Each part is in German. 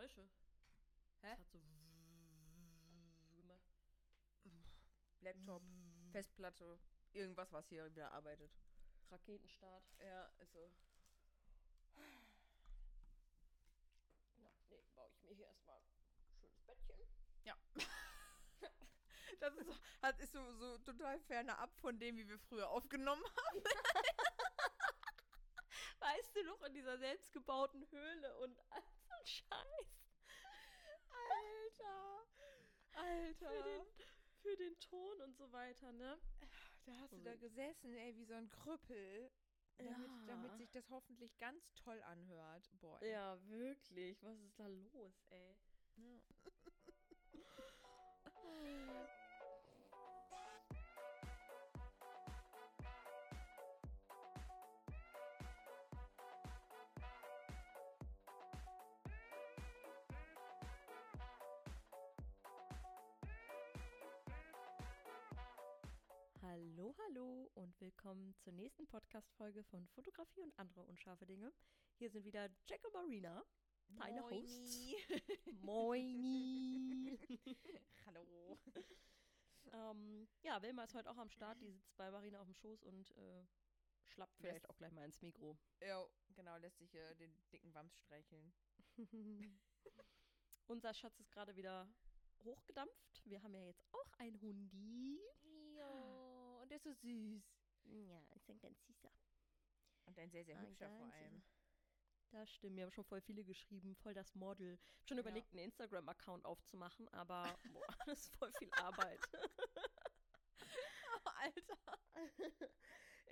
Geräusche. Hä? Das hat so gemacht. Laptop, Festplatte, irgendwas, was hier wieder arbeitet. Raketenstart. Ja, ist so. Ja, nee, baue ich mir hier erstmal ein schönes Bettchen. Ja. Das ist, so, hat, ist so, so total ferner ab von dem, wie wir früher aufgenommen haben. Weißt du noch, in dieser selbstgebauten Höhle und Scheiß. Alter. Alter. Für den, für den Ton und so weiter, ne? da hast du da gesessen, ey, wie so ein Krüppel. Damit, Ja. damit sich das hoffentlich ganz toll anhört. Boah. ey. Ja, wirklich. Was ist da los, ey? Ja. Hallo, hallo und willkommen zur nächsten Podcast-Folge von Fotografie und andere unscharfe Dinge. Hier sind wieder Jack und Marina, deine Hosts. Moini. Hallo. ähm, ja, Wilma ist heute auch am Start. Die sitzt bei Marina auf dem Schoß und äh, schlappt vielleicht Lässt- auch gleich mal ins Mikro. Ja, genau, lässt sich äh, den dicken Wams streicheln. Unser Schatz ist gerade wieder hochgedampft. Wir haben ja jetzt auch ein Hundi. Ja, und der ist so süß. Ja, ist ein ganz süßer. Und ein sehr, sehr Ein hübscher vor allem. Das stimmt, mir haben schon voll viele geschrieben, voll das Model. Hab schon überlegt, einen Instagram-Account aufzumachen, aber boah, das ist voll viel Arbeit. Alter.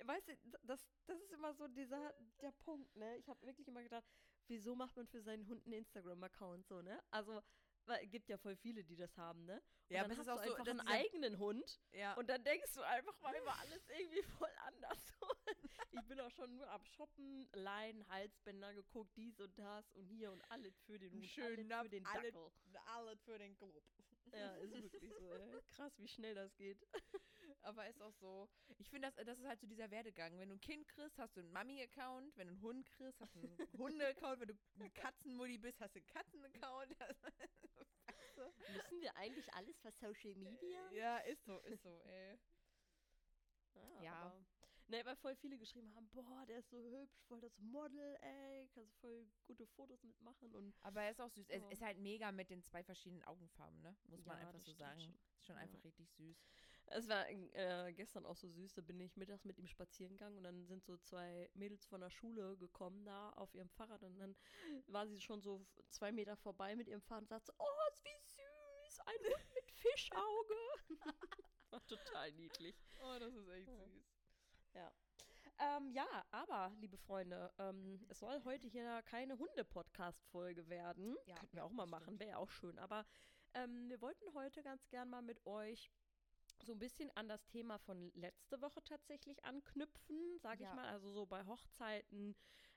weißt du, das, das ist immer so dieser, der Punkt, ne? Ich habe wirklich immer gedacht, wieso macht man für seinen Hund einen Instagram-Account so, ne? Also, weil es gibt ja voll viele, die das haben, ne? Und Ja, dann hast du auch so, einfach dass einen dieser- eigenen Hund Ja. und dann denkst du einfach mal über alles irgendwie voll anders. ich bin auch schon nur am Shoppen, Leinen, Halsbänder geguckt, dies und das und hier und alles für den Hund, Schön alles für den alles, Dackel. alles für den Club. Ja, ist wirklich so. Ey. Krass, wie schnell das geht. Aber ist auch so. Ich finde, das, das ist halt so dieser Werdegang. Wenn du ein Kind kriegst, hast du einen Mami-Account. Wenn du einen Hund kriegst, hast du einen Hunde-Account. Wenn du eine Katzenmutti bist, hast du einen Katzen-Account. Müssen wir eigentlich alles für Social Media? ja, ist so, ist so, ey. Ja. Ja. Aber, ne, weil voll viele geschrieben haben, boah, der ist so hübsch, voll das Model, ey, kannst voll gute Fotos mitmachen und Aber er ist auch süß. Ja. ist halt mega mit den zwei verschiedenen Augenfarben, ne? Muss man Ja, einfach das so sagen. schon. Ist schon einfach richtig süß. Es war äh, gestern auch so süß, da bin ich mittags mit ihm spazieren gegangen und dann sind so zwei Mädels von der Schule gekommen da auf ihrem Fahrrad und dann war sie schon so zwei Meter vorbei mit ihrem Fahrrad und sagte so, oh, ist wie süß, ein Hund mit Fischauge. war total niedlich. Oh, das ist echt süß. Ja. Ähm, ja, aber, liebe Freunde, ähm, es soll heute hier keine Hunde-Podcast-Folge werden. Ja, Könnten wir auch mal das machen, stimmt. wäre ja auch schön. Aber ähm, wir wollten heute ganz gern mal mit euch so ein bisschen an das Thema von letzte Woche tatsächlich anknüpfen, sage ich Ja. mal, also so bei Hochzeiten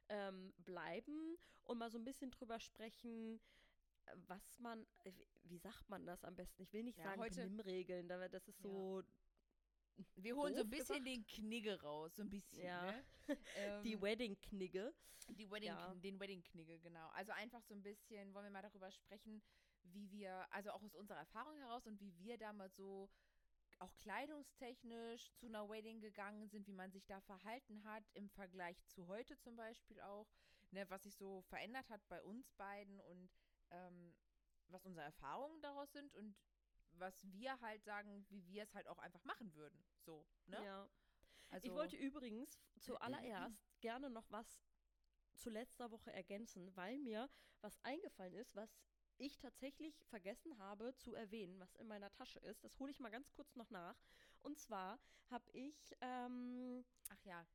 ähm, bleiben und mal so ein bisschen drüber sprechen, was man, wie- sagt man das am besten? Ich will nicht Ja, sagen heute- Benimmregeln, da- das ist so Wir holen so ein bisschen gesagt. den Knigge raus, so ein bisschen. Ja. Ne? ähm, die Wedding-Knigge. Die Wedding, Ja. den Wedding-Knigge, genau. Also einfach so ein bisschen, wollen wir mal darüber sprechen, wie wir, also auch aus unserer Erfahrung heraus und wie wir damals so auch kleidungstechnisch zu einer Wedding gegangen sind, wie man sich da verhalten hat im Vergleich zu heute zum Beispiel auch, ne, was sich so verändert hat bei uns beiden und ähm, was unsere Erfahrungen daraus sind und was wir halt sagen, wie wir es halt auch einfach machen würden. So, ne? Ja. Also, ich wollte übrigens zuallererst gerne noch was zu letzter Woche ergänzen, weil mir was eingefallen ist, was ich tatsächlich vergessen habe zu erwähnen, was in meiner Tasche ist. Das hole ich mal ganz kurz noch nach. Und zwar habe ich ähm, ach ja.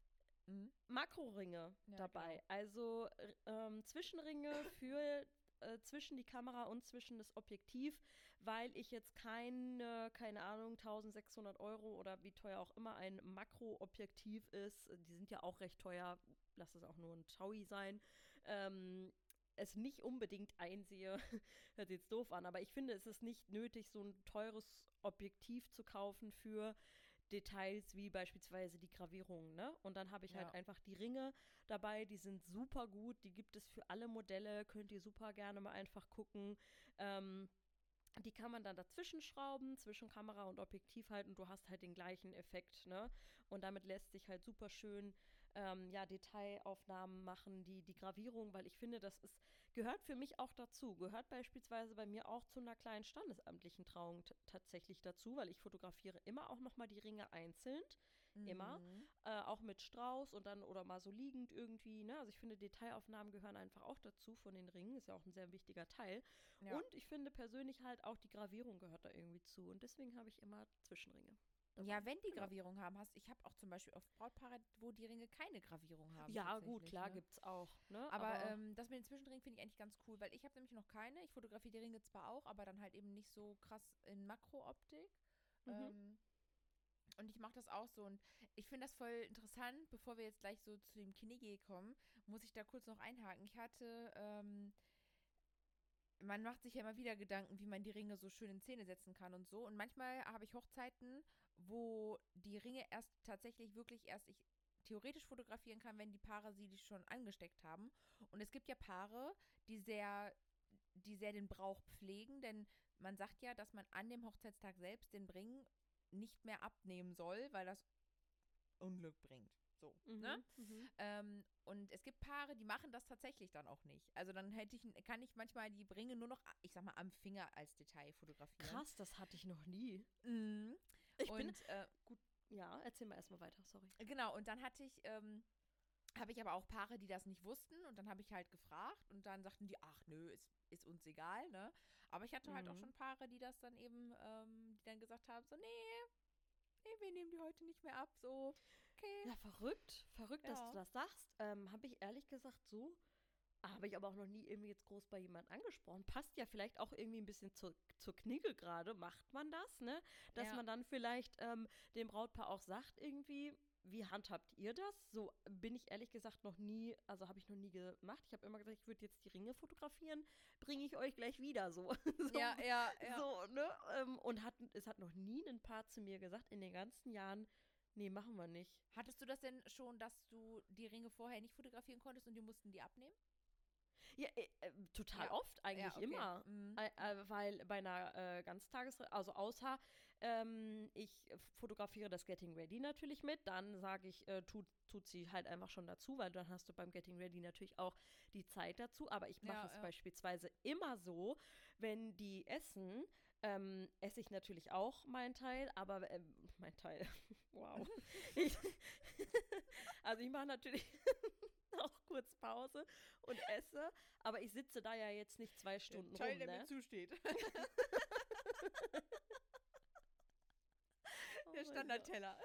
Mhm. Makroringe Ja, dabei. genau. Also r- ähm, Zwischenringe für äh, zwischen die Kamera und zwischen das Objektiv, weil ich jetzt keine, keine Ahnung, 1600 Euro oder wie teuer auch immer ein Makroobjektiv ist, die sind ja auch recht teuer, lass es auch nur ein Taui sein, ähm, es nicht unbedingt einsehe, hört sich jetzt doof an, aber ich finde, es ist nicht nötig, so ein teures Objektiv zu kaufen für Details wie beispielsweise die Gravierungen, ne? Und dann habe ich halt Ja. einfach die Ringe dabei, die sind super gut, die gibt es für alle Modelle, könnt ihr super gerne mal einfach gucken. Ähm, die kann man dann dazwischen schrauben, zwischen Kamera und Objektiv halten, du hast halt den gleichen Effekt, ne? Und damit lässt sich halt super schön ähm, ja, Detailaufnahmen machen, die, die Gravierung, weil ich finde, das ist, gehört für mich auch dazu. Gehört beispielsweise bei mir auch zu einer kleinen standesamtlichen Trauung tatsächlich dazu, weil ich fotografiere immer auch nochmal die Ringe einzeln, immer. Mhm. äh, auch mit Strauß und dann oder mal so liegend irgendwie, ne? Also ich finde, Detailaufnahmen gehören einfach auch dazu von den Ringen, ist ja auch ein sehr wichtiger Teil. Ja. Und ich finde persönlich halt auch die Gravierung gehört da irgendwie zu. Und deswegen habe ich immer Zwischenringe. Ja, wenn die Genau. Gravierung haben, hast ich habe auch zum Beispiel oft Brautpaare, wo die Ringe keine Gravierung haben. Ja, gut, klar ne? gibt's auch. Ne? Aber, ähm, das mit den Zwischenringen finde ich eigentlich ganz cool, weil ich habe nämlich noch keine. Ich fotografiere die Ringe zwar auch, aber dann halt eben nicht so krass in Makrooptik. Mhm. Ähm, und ich mache das auch so. Und ich finde das voll interessant. Bevor wir jetzt gleich so zu dem Kinege kommen, muss ich da kurz noch einhaken. Ich hatte, ähm, man macht sich ja immer wieder Gedanken, wie man die Ringe so schön in Szene setzen kann und so. Und manchmal habe ich Hochzeiten, wo die Ringe erst tatsächlich wirklich erst ich theoretisch fotografieren kann, wenn die Paare sie schon angesteckt haben. Und es gibt ja Paare, die sehr, die sehr den Brauch pflegen, denn man sagt ja, dass man an dem Hochzeitstag selbst den Ring nicht mehr abnehmen soll, weil das Unglück bringt. So, mhm, ne? mhm. Ähm, und es gibt Paare, die machen das tatsächlich dann auch nicht. Also dann hätte ich, kann ich manchmal die Ringe nur noch, ich sag mal, am Finger als Detail fotografieren. Krass, das hatte ich noch nie. Mhm. Ich und bin. äh, Ja, erzähl mal erstmal weiter, sorry. Genau, und dann hatte ich, ähm, habe ich aber auch Paare, die das nicht wussten und dann habe ich halt gefragt und dann sagten die, ach nö, ist, ist uns egal, ne? Aber ich hatte halt auch Mhm. schon Paare, die das dann eben, ähm, die dann gesagt haben, so, nee, nee, wir nehmen die heute nicht mehr ab, so, okay. Ja, verrückt. Verrückt, dass Ja. du das sagst. Ähm, habe ich ehrlich gesagt so. Habe ich aber auch noch nie irgendwie jetzt groß bei jemand angesprochen. Passt ja vielleicht auch irgendwie ein bisschen zur, zur Knigge gerade. Macht man das, ne? Dass Ja. man dann vielleicht ähm, dem Brautpaar auch sagt, irgendwie, wie handhabt ihr das? So bin ich ehrlich gesagt noch nie, also habe ich noch nie gemacht. Ich habe immer gesagt, ich würde jetzt die Ringe fotografieren, bringe ich euch gleich wieder so. so Ja, ja, ja. So, ne? Ähm, und hat, es hat noch nie ein Paar zu mir gesagt, in den ganzen Jahren, nee, machen wir nicht. Hattest du das denn schon, dass du die Ringe vorher nicht fotografieren konntest und die mussten die abnehmen? Ja, äh, äh, total Ja. oft, eigentlich ja, okay. immer. Mhm. Äh, äh, weil bei einer äh, Ganztages, also außer ähm, ich fotografiere das Getting Ready natürlich mit, dann sage ich, äh, tut, tut sie halt einfach schon dazu, weil dann hast du beim Getting Ready natürlich auch die Zeit dazu. Aber ich mache Ja, es beispielsweise immer so, wenn die essen, ähm, esse ich natürlich auch meinen Teil, aber ähm, mein Teil, wow. ich, also ich mache natürlich auch kurz Pause und esse, aber ich sitze da ja jetzt nicht zwei Stunden Teil, rum, der ne? mir zusteht. Oh der mein Standardteller.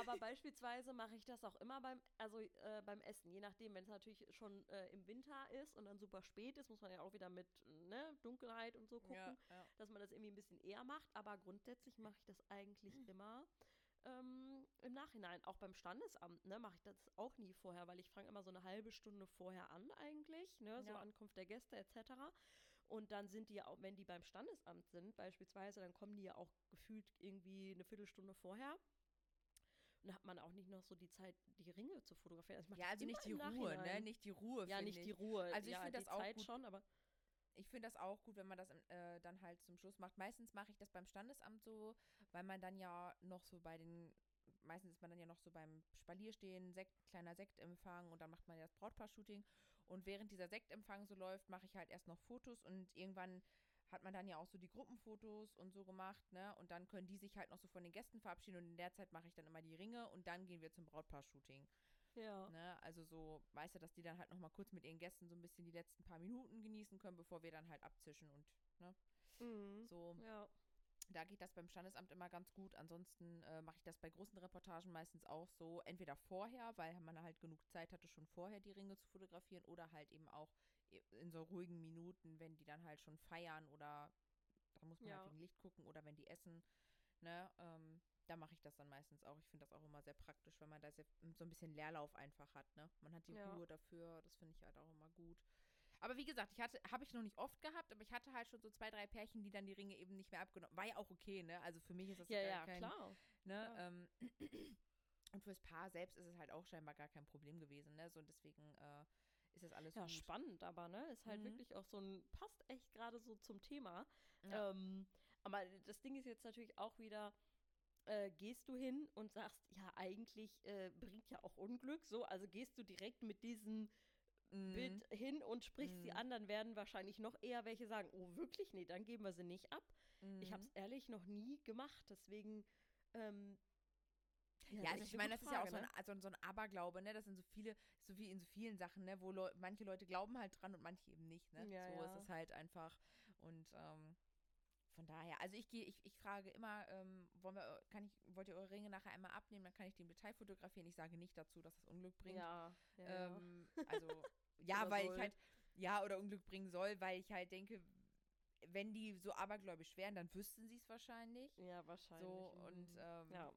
Aber beispielsweise mache ich das auch immer beim, also äh, beim Essen, je nachdem, wenn es natürlich schon äh, im Winter ist und dann super spät ist, muss man ja auch wieder mit ne, Dunkelheit und so gucken, Ja, ja. dass man das irgendwie ein bisschen eher macht. Aber grundsätzlich mache ich das eigentlich immer ähm, im Nachhinein. Auch beim Standesamt, ne, mache ich das auch nie vorher, weil ich fange immer so eine halbe Stunde vorher an eigentlich, ne, so Ja. Ankunft der Gäste etc. Und dann sind die ja auch, wenn die beim Standesamt sind, beispielsweise, dann kommen die ja auch gefühlt irgendwie eine Viertelstunde vorher. Hat man auch nicht noch so die Zeit, die Ringe zu fotografieren. Also Ja, also nicht die Ruhe, ne? Nicht die Ruhe. Ja, nicht ich. die Ruhe. Also ich ja, find die das auch Zeit gut. schon, aber Ich finde das auch gut, wenn man das äh, dann halt zum Schluss macht. Meistens mache ich das beim Standesamt so, weil man dann ja noch so bei den, meistens ist man dann ja noch so beim Spalier stehen, Sekt, kleiner Sektempfang und dann macht man ja das Brautpaar-Shooting. Und während dieser Sektempfang so läuft, mache ich halt erst noch Fotos und irgendwann hat man dann ja auch so die Gruppenfotos und so gemacht, ne? Und dann können die sich halt noch so von den Gästen verabschieden und in der Zeit mache ich dann immer die Ringe und dann gehen wir zum Brautpaar-Shooting. ja. Ne? Also so, weißt du, dass die dann halt nochmal kurz mit ihren Gästen so ein bisschen die letzten paar Minuten genießen können, bevor wir dann halt abzischen und ne, Mhm. so. Ja. Da geht das beim Standesamt immer ganz gut. Ansonsten äh, mache ich das bei großen Reportagen meistens auch so, entweder vorher, weil man halt genug Zeit hatte, schon vorher die Ringe zu fotografieren, oder halt eben auch in so ruhigen Minuten, wenn die dann halt schon feiern oder da muss man Ja. halt wegen Licht gucken oder wenn die essen, ne, ähm, da mache ich das dann meistens auch. Ich finde das auch immer sehr praktisch, wenn man da sehr, so ein bisschen Leerlauf einfach hat, ne? Man hat die Ja. Ruhe dafür, das finde ich halt auch immer gut. Aber wie gesagt, ich hatte, habe ich noch nicht oft gehabt, aber ich hatte halt schon so zwei, drei Pärchen, die dann die Ringe eben nicht mehr abgenommen. War ja auch okay, ne? Also für mich ist das Ja, gar ja, kein, klar. Ne? klar. Ähm, und fürs Paar selbst ist es halt auch scheinbar gar kein Problem gewesen, ne? So und deswegen äh, ist das alles Ja, gut. spannend, aber ne, ist halt Mhm. wirklich auch so ein, passt echt gerade so zum Thema. Ja. Ähm, aber das Ding ist jetzt natürlich auch wieder, äh, gehst du hin und sagst, ja, eigentlich äh, bringt ja auch Unglück, so, also gehst du direkt mit diesem Mhm. Bild hin und sprichst die Mhm. anderen, werden wahrscheinlich noch eher welche sagen, oh, wirklich? Nee, dann geben wir sie nicht ab. Ich habe Mhm. es ehrlich noch nie gemacht, deswegen, ähm, Ja, das also ich eine meine, das gute ist ja auch Frage, so ein, also so ein Aberglaube, ne? Das sind so viele, so wie in so vielen Sachen, ne? Wo Leu manche Leute glauben halt dran und manche eben nicht, ne? Ja, so ja. ist es halt einfach. Und ähm, von daher, also ich gehe, ich, ich frage immer, ähm, wollen wir, kann ich, wollt ihr eure Ringe nachher einmal abnehmen, dann kann ich den Detail fotografieren. Ich sage nicht dazu, dass es Unglück bringt. Ja, ja, ja. Ähm, also, ja, Oder weil soll. ich halt, ja, oder Unglück bringen soll, weil ich halt denke, wenn die so abergläubisch wären, dann wüssten sie es wahrscheinlich. ja, wahrscheinlich. So, und mhm. ähm, ja.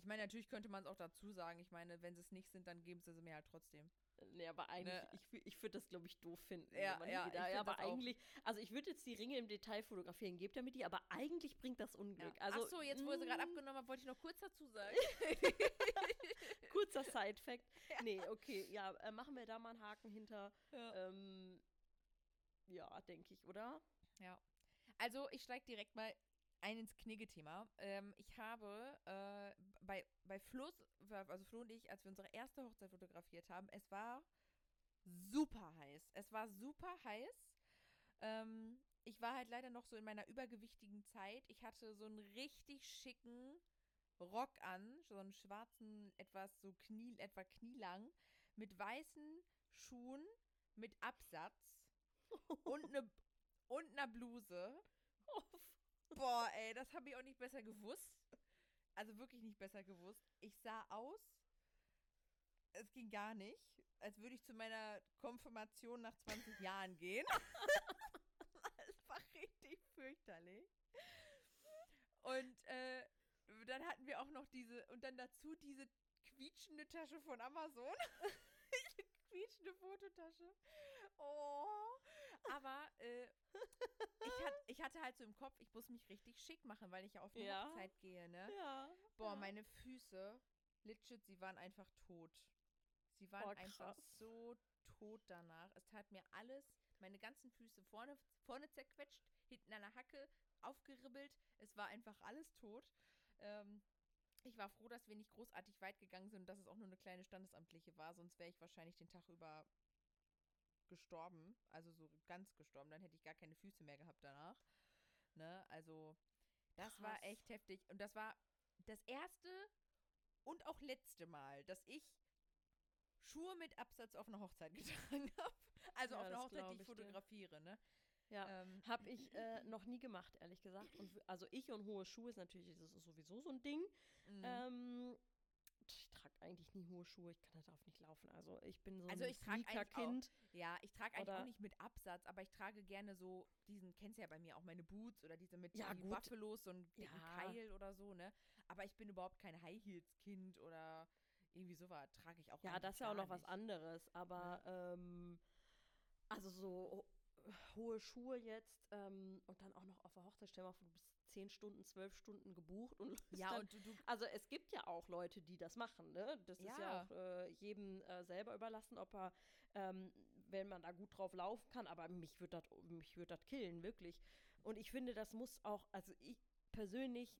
Ja, ich meine, natürlich könnte man es auch dazu sagen. Ich meine, wenn sie es nicht sind, dann geben sie sie mir halt trotzdem. Nee, aber eigentlich, Ne? ich, ich würde das, glaube ich, doof finden. Ja, ja, ich ja, aber das auch. eigentlich, also ich würde jetzt die Ringe im Detail fotografieren, gebt damit die, aber eigentlich bringt das Unglück. Also, Ach so, jetzt, wo sie gerade mm, abgenommen haben, wollte ich noch kurz dazu sagen. Kurzer Side-Fact. Nee, okay, ja, äh, machen wir da mal einen Haken hinter. ja. Ähm, ja, denke ich, oder? Also, ich steige direkt mal ein ins Knigge-Thema. Ähm, ich habe äh, bei, bei Fluss, also Flo und ich, als wir unsere erste Hochzeit fotografiert haben, es war super heiß. Es war super heiß. Ähm, ich war halt leider noch so in meiner übergewichtigen Zeit. Ich hatte so einen richtig schicken Rock an, so einen schwarzen, etwas so knie, etwa knielang, mit weißen Schuhen, mit Absatz und eine und einer Bluse. Boah, ey, das habe ich auch nicht besser gewusst. Also wirklich nicht besser gewusst. Ich sah aus, es ging gar nicht, als würde ich zu meiner Konfirmation nach 20 Jahren gehen. Es war richtig fürchterlich. Und äh, dann hatten wir auch noch diese, und dann dazu diese quietschende Tasche von Amazon. quietschende Fototasche. Oh. Aber äh, ich, hat, ich hatte halt so im Kopf, ich muss mich richtig schick machen, weil ich ja auf eine Ja. Hochzeit gehe, ne? Ja. Boah, ja. meine Füße, legit, sie waren einfach tot. Sie waren Oh, einfach so tot danach. Es tat mir alles, meine ganzen Füße vorne, vorne zerquetscht, hinten an der Hacke aufgeribbelt. Es war einfach alles tot. Ähm, ich war froh, dass wir nicht großartig weit gegangen sind und dass es auch nur eine kleine standesamtliche war, sonst wäre ich wahrscheinlich den Tag über gestorben, also so ganz gestorben, dann hätte ich gar keine Füße mehr gehabt danach. Ne? Also das war Krass. echt heftig und das war das erste und auch letzte Mal, dass ich Schuhe mit Absatz auf einer Hochzeit getragen habe. Also Ja, auf einer das Hochzeit, die ich ich dir. fotografiere, ne? Ja. Ähm, Hab ich äh, noch nie gemacht, ehrlich gesagt. Und, also ich und hohe Schuhe ist natürlich das ist sowieso so ein Ding. mhm. Ähm, trage eigentlich nie hohe Schuhe, ich kann da drauf nicht laufen. Also ich bin so Also ein ich trag eigentlich auch-. Ja, ich trage eigentlich auch nicht mit Absatz, aber ich trage gerne so diesen, kennst du ja bei mir auch meine Boots oder diese mit Ja, die. Buffalos, so einen dicken Ja. Keil oder so, ne? Aber ich bin überhaupt kein High Heels Kind oder irgendwie sowas trage ich auch Ja, das ist ja auch noch was nicht. anderes. Aber ähm, also so ho- hohe Schuhe jetzt ähm, und dann auch noch auf der Hochzeit, stell mal vor, du bist zehn Stunden, zwölf Stunden gebucht und Ja, dann und du, du Also es gibt ja auch Leute, die das machen, ne? Das ist ja Ja. auch äh, jedem äh, selber überlassen, ob er, ähm, wenn man da gut drauf laufen kann, aber mich würde das mich würd das killen, wirklich. Und ich finde, das muss auch, also ich persönlich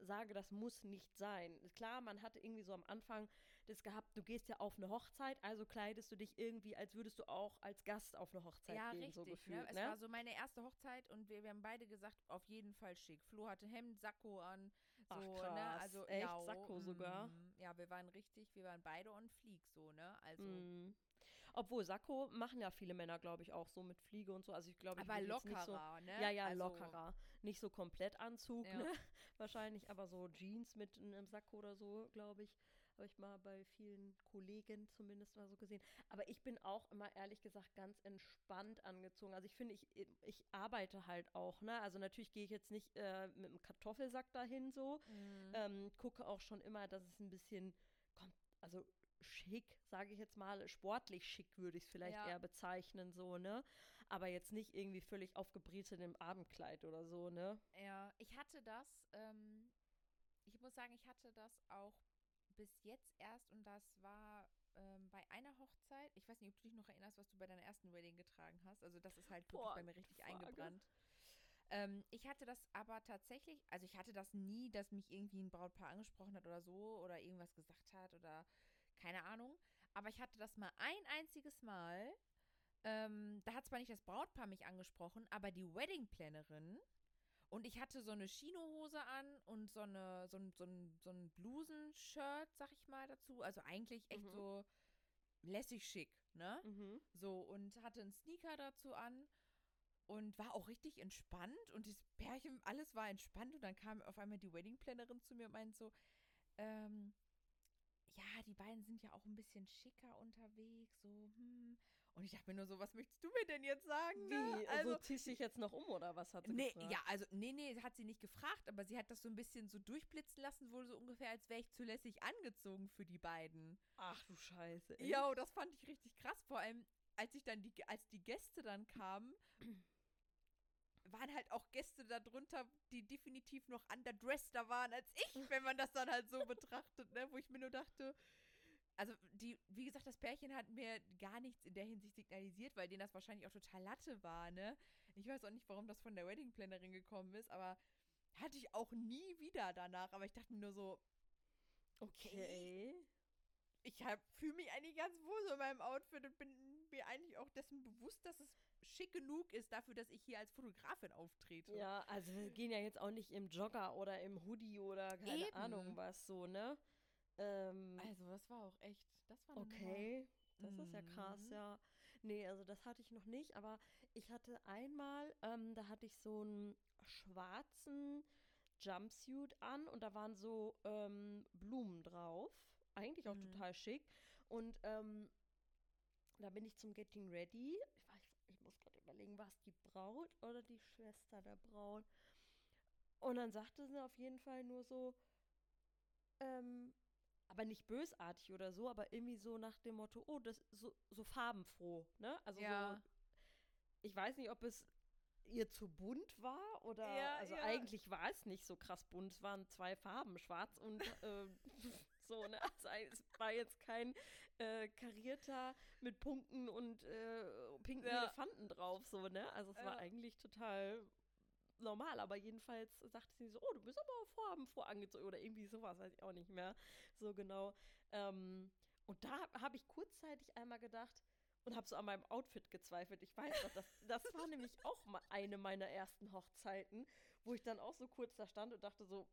sage, das muss nicht sein. Klar, man hatte irgendwie so am Anfang das gehabt, du gehst ja auf eine Hochzeit, also kleidest du dich irgendwie, als würdest du auch als Gast auf eine Hochzeit ja, gehen, richtig. so ne? gefühlt. Es Ne? war so meine erste Hochzeit und wir, wir haben beide gesagt, auf jeden Fall schick. Flo hatte Hemd, Sakko an. So, Ach, Ne? krass. Also, Echt? ja, Sakko sogar? mm, Ja, wir waren richtig, wir waren beide on fleek, so, ne? Also, Mm. Obwohl, Sakko machen ja viele Männer, glaube ich, auch so mit Fliege und so. Also ich glaube, ich aber nicht so, lockerer, ne? Ja, ja, also, lockerer. Nicht so komplett Anzug, Ja. ne? Wahrscheinlich, aber so Jeans mit einem Sakko oder so, glaube ich. Habe ich mal bei vielen Kollegen zumindest mal so gesehen. Aber ich bin auch immer ehrlich gesagt ganz entspannt angezogen. Also ich finde, ich, ich arbeite halt auch, ne? Also natürlich gehe ich jetzt nicht äh, mit einem Kartoffelsack dahin so. Mm. Ähm, gucke auch schon immer, dass es ein bisschen kommt, also schick, sage ich jetzt mal, sportlich schick würde ich es vielleicht Ja. eher bezeichnen, so, ne? Aber jetzt nicht irgendwie völlig aufgebrezelt in einem Abendkleid oder so, ne? Ja, ich hatte das, ähm, ich muss sagen, ich hatte das auch bis jetzt erst und das war ähm, bei einer Hochzeit. Ich weiß nicht, ob du dich noch erinnerst, was du bei deiner ersten Wedding getragen hast. Also das ist halt wirklich Boah, bei mir richtig Frage. eingebrannt. Ähm, ich hatte das aber tatsächlich, also ich hatte das nie, dass mich irgendwie ein Brautpaar angesprochen hat oder so oder irgendwas gesagt hat oder keine Ahnung. Aber ich hatte das mal ein einziges Mal. Ähm, da hat zwar nicht das Brautpaar mich angesprochen, aber die Weddingplannerin. Und ich hatte so eine Chinohose an und so, eine, so, ein, so, ein, so ein Blusenshirt, sag ich mal, dazu. Also eigentlich echt Mhm. so lässig schick, ne? Mhm. So, und hatte einen Sneaker dazu an und war auch richtig entspannt. Und das Pärchen, alles war entspannt. Und dann kam auf einmal die Weddingplannerin zu mir und meinte so, ähm, ja, die beiden sind ja auch ein bisschen schicker unterwegs, so, hm. Und ich dachte mir nur so, was möchtest du mir denn jetzt sagen? Ne? Wie? Also, ziehst du dich jetzt noch um oder was hat sie Nee, gefragt? ja, also, nee, nee, hat sie nicht gefragt, aber sie hat das so ein bisschen so durchblitzen lassen, wohl so ungefähr, als wäre ich zu lässig angezogen für die beiden. Ach du Scheiße. Ja, das fand ich richtig krass. Vor allem, als ich dann die, als die Gäste dann kamen, waren halt auch Gäste darunter, die definitiv noch underdresseder waren als ich, wenn man das dann halt so betrachtet, ne? Wo ich mir nur dachte, also die, wie gesagt, das Pärchen hat mir gar nichts in der Hinsicht signalisiert, weil denen das wahrscheinlich auch total Latte war, ne? Ich weiß auch nicht, warum das von der Weddingplannerin gekommen ist, aber hatte ich auch nie wieder danach. Aber ich dachte mir nur so, Okay. ich fühle mich eigentlich ganz wohl so in meinem Outfit und bin mir eigentlich auch dessen bewusst, dass es schick genug ist dafür, dass ich hier als Fotografin auftrete. Ja, also wir gehen ja jetzt auch nicht im Jogger oder im Hoodie oder keine Eben. Ahnung was so, ne? Ähm, Also das war auch echt, das war okay, das ist ja krass, Mhm. ja. Nee, also das hatte ich noch nicht, aber ich hatte einmal, ähm, da hatte ich so einen schwarzen Jumpsuit an und da waren so ähm, Blumen drauf. Eigentlich auch Mhm. total schick. Und ähm, da bin ich zum Getting Ready. Ich, weiß, ich muss gerade überlegen, war es die Braut oder die Schwester der Braut? Und dann sagte sie auf jeden Fall nur so, ähm, aber nicht bösartig oder so, aber irgendwie so nach dem Motto, oh, das ist so, so farbenfroh, ne? Also Ja. so, ich weiß nicht, ob es ihr zu bunt war oder, Ja, also ja. eigentlich war es nicht so krass bunt, es waren zwei Farben, schwarz und äh, so, ne? Also es war jetzt kein äh, karierter mit Punkten und äh, pinken. Elefanten drauf, so, ne? Also es war eigentlich total normal, aber jedenfalls sagte sie so, oh, du bist aber farbenfroh angezogen oder irgendwie sowas, weiß ich auch nicht mehr so genau. Ähm, und da habe ich kurzzeitig einmal gedacht und habe so an meinem Outfit gezweifelt. Ich weiß noch, das, das war nämlich auch mal eine meiner ersten Hochzeiten, wo ich dann auch so kurz da stand und dachte so,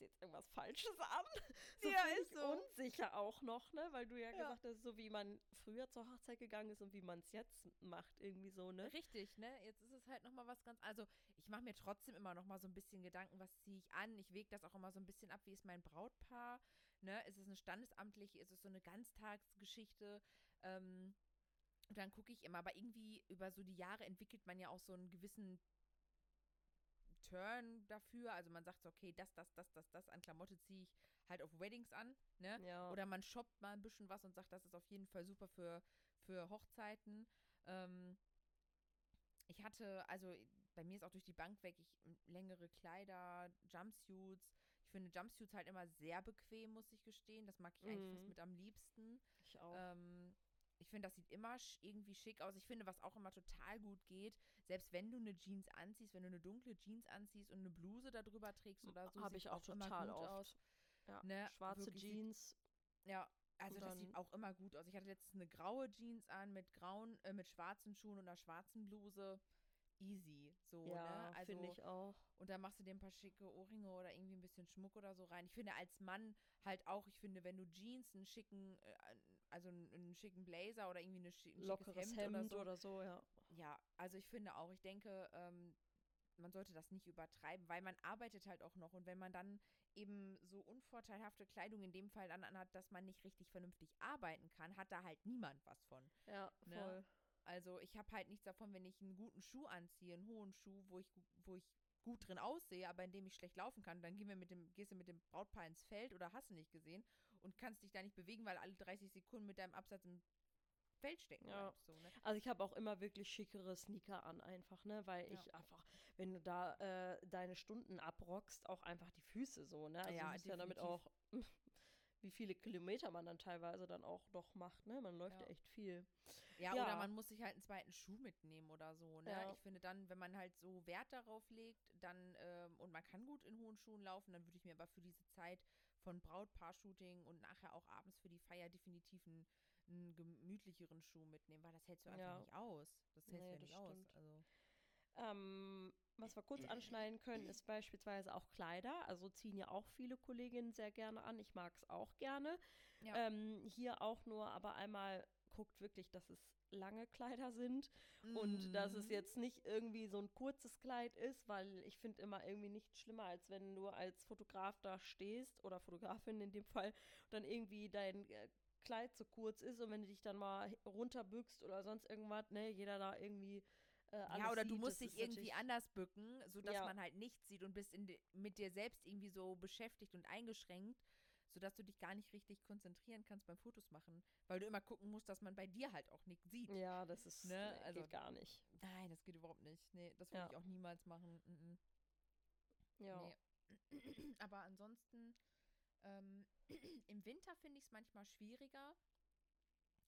du jetzt irgendwas Falsches an? So Ja, ist so. unsicher auch noch, ne? Weil du ja, Ja. gesagt hast, so wie man früher zur Hochzeit gegangen ist und wie man es jetzt macht, irgendwie so, ne? Richtig, ne? Jetzt ist es halt nochmal was ganz. Also, ich mache mir trotzdem immer nochmal so ein bisschen Gedanken, was ziehe ich an. Ich wege das auch immer so ein bisschen ab, wie ist mein Brautpaar, ne? Ist es eine standesamtliche, ist es so eine Ganztagsgeschichte? Ähm, und dann gucke ich immer, aber irgendwie über so die Jahre entwickelt man ja auch so einen gewissen Turn dafür. Also man sagt so, okay, das, das, das, das, das an Klamotte ziehe ich halt auf Weddings an, ne? Ja. Oder man shoppt mal ein bisschen was und sagt, das ist auf jeden Fall super für, für Hochzeiten. Ähm, ich hatte, also bei mir ist auch durch die Bank weg, ich längere Kleider, Jumpsuits. Ich finde Jumpsuits halt immer sehr bequem, muss ich gestehen. Das mag ich eigentlich fast Mhm. mit am liebsten. ich auch. Ähm, ich finde, das sieht immer sch- irgendwie schick aus. Ich finde, was auch immer total gut geht, selbst wenn du eine Jeans anziehst, wenn du eine dunkle Jeans anziehst und eine Bluse darüber trägst oder so, Habe sieht ich auch immer total gut oft. aus. Ja. ne, Schwarze wirklich sieht- Jeans. Ja, also das sieht auch immer gut aus. Ich hatte letztens eine graue Jeans an mit grauen, äh, mit schwarzen Schuhen und einer schwarzen Bluse. Easy, so, Ja, ne? Also, finde ich auch. und dann machst du dir ein paar schicke Ohrringe oder irgendwie ein bisschen Schmuck oder so rein. Ich finde als Mann halt auch, ich finde, wenn du Jeans, einen schicken, äh, also einen, einen schicken Blazer oder irgendwie eine ein Lockeres schickes Hemd, Hemd, oder, so. ja. ja, also ich finde auch, ich denke, ähm, man sollte das nicht übertreiben, weil man arbeitet halt auch noch und wenn man dann eben so unvorteilhafte Kleidung in dem Fall dann anhat, dass man nicht richtig vernünftig arbeiten kann, hat da halt niemand was von. Ja, Ne? Also ich habe halt nichts davon, wenn ich einen guten Schuh anziehe, einen hohen Schuh, wo ich, wo ich gut drin aussehe, aber in dem ich schlecht laufen kann. Dann gehen wir mit dem, gehst du mit dem Brautpaar ins Feld oder hast du nicht gesehen. und kannst dich da nicht bewegen, weil alle 30 Sekunden mit deinem Absatz im Feld stecken Ja. So, ne? Also ich habe auch immer wirklich schickere Sneaker an einfach, ne? Weil Ja. ich einfach, wenn du da äh, deine Stunden abrockst, auch einfach die Füße so, ne? Also Ja, du musst ja damit auch, wie viele Kilometer man dann teilweise dann auch noch macht, ne? Man läuft ja, Ja. echt viel. Ja, Ja. oder man muss sich halt einen zweiten Schuh mitnehmen oder so, ne? Ja. Ich finde dann, wenn man halt so Wert darauf legt, dann, ähm, und man kann gut in hohen Schuhen laufen, dann würde ich mir aber für diese Zeit von Brautpaar-Shooting und nachher auch abends für die Feier definitiv einen, einen gemütlicheren Schuh mitnehmen, weil das hältst du einfach nicht aus. Das hältst Nee, du ja nicht aus. stimmt. Also, Ähm, was wir kurz anschneiden können, ist beispielsweise auch Kleider. Also ziehen ja auch viele Kolleginnen sehr gerne an. Ich mag es auch gerne. Ja. Ähm, hier auch nur, aber einmal guckt wirklich, dass es lange Kleider sind und dass es Mhm. jetzt nicht irgendwie so ein kurzes Kleid ist, weil ich finde immer irgendwie nichts schlimmer, als wenn du als Fotograf da stehst oder Fotografin in dem Fall, dann irgendwie dein äh, Kleid zu kurz ist und wenn du dich dann mal runterbückst oder sonst irgendwas, ne, jeder da irgendwie äh, Ja, oder du sieht, musst das dich irgendwie anders bücken, sodass Ja. man halt nichts sieht und bist in de, mit dir selbst irgendwie so beschäftigt und eingeschränkt, sodass du dich gar nicht richtig konzentrieren kannst beim Fotos machen, weil du immer gucken musst, dass man bei dir halt auch nichts sieht. Ja, das ist Ne, nee, also- geht gar nicht. Nein, das geht überhaupt nicht. Nee, das würde Ja. ich auch niemals machen. Mhm. Ja. Nee. Aber ansonsten, ähm, im Winter finde ich es manchmal schwieriger.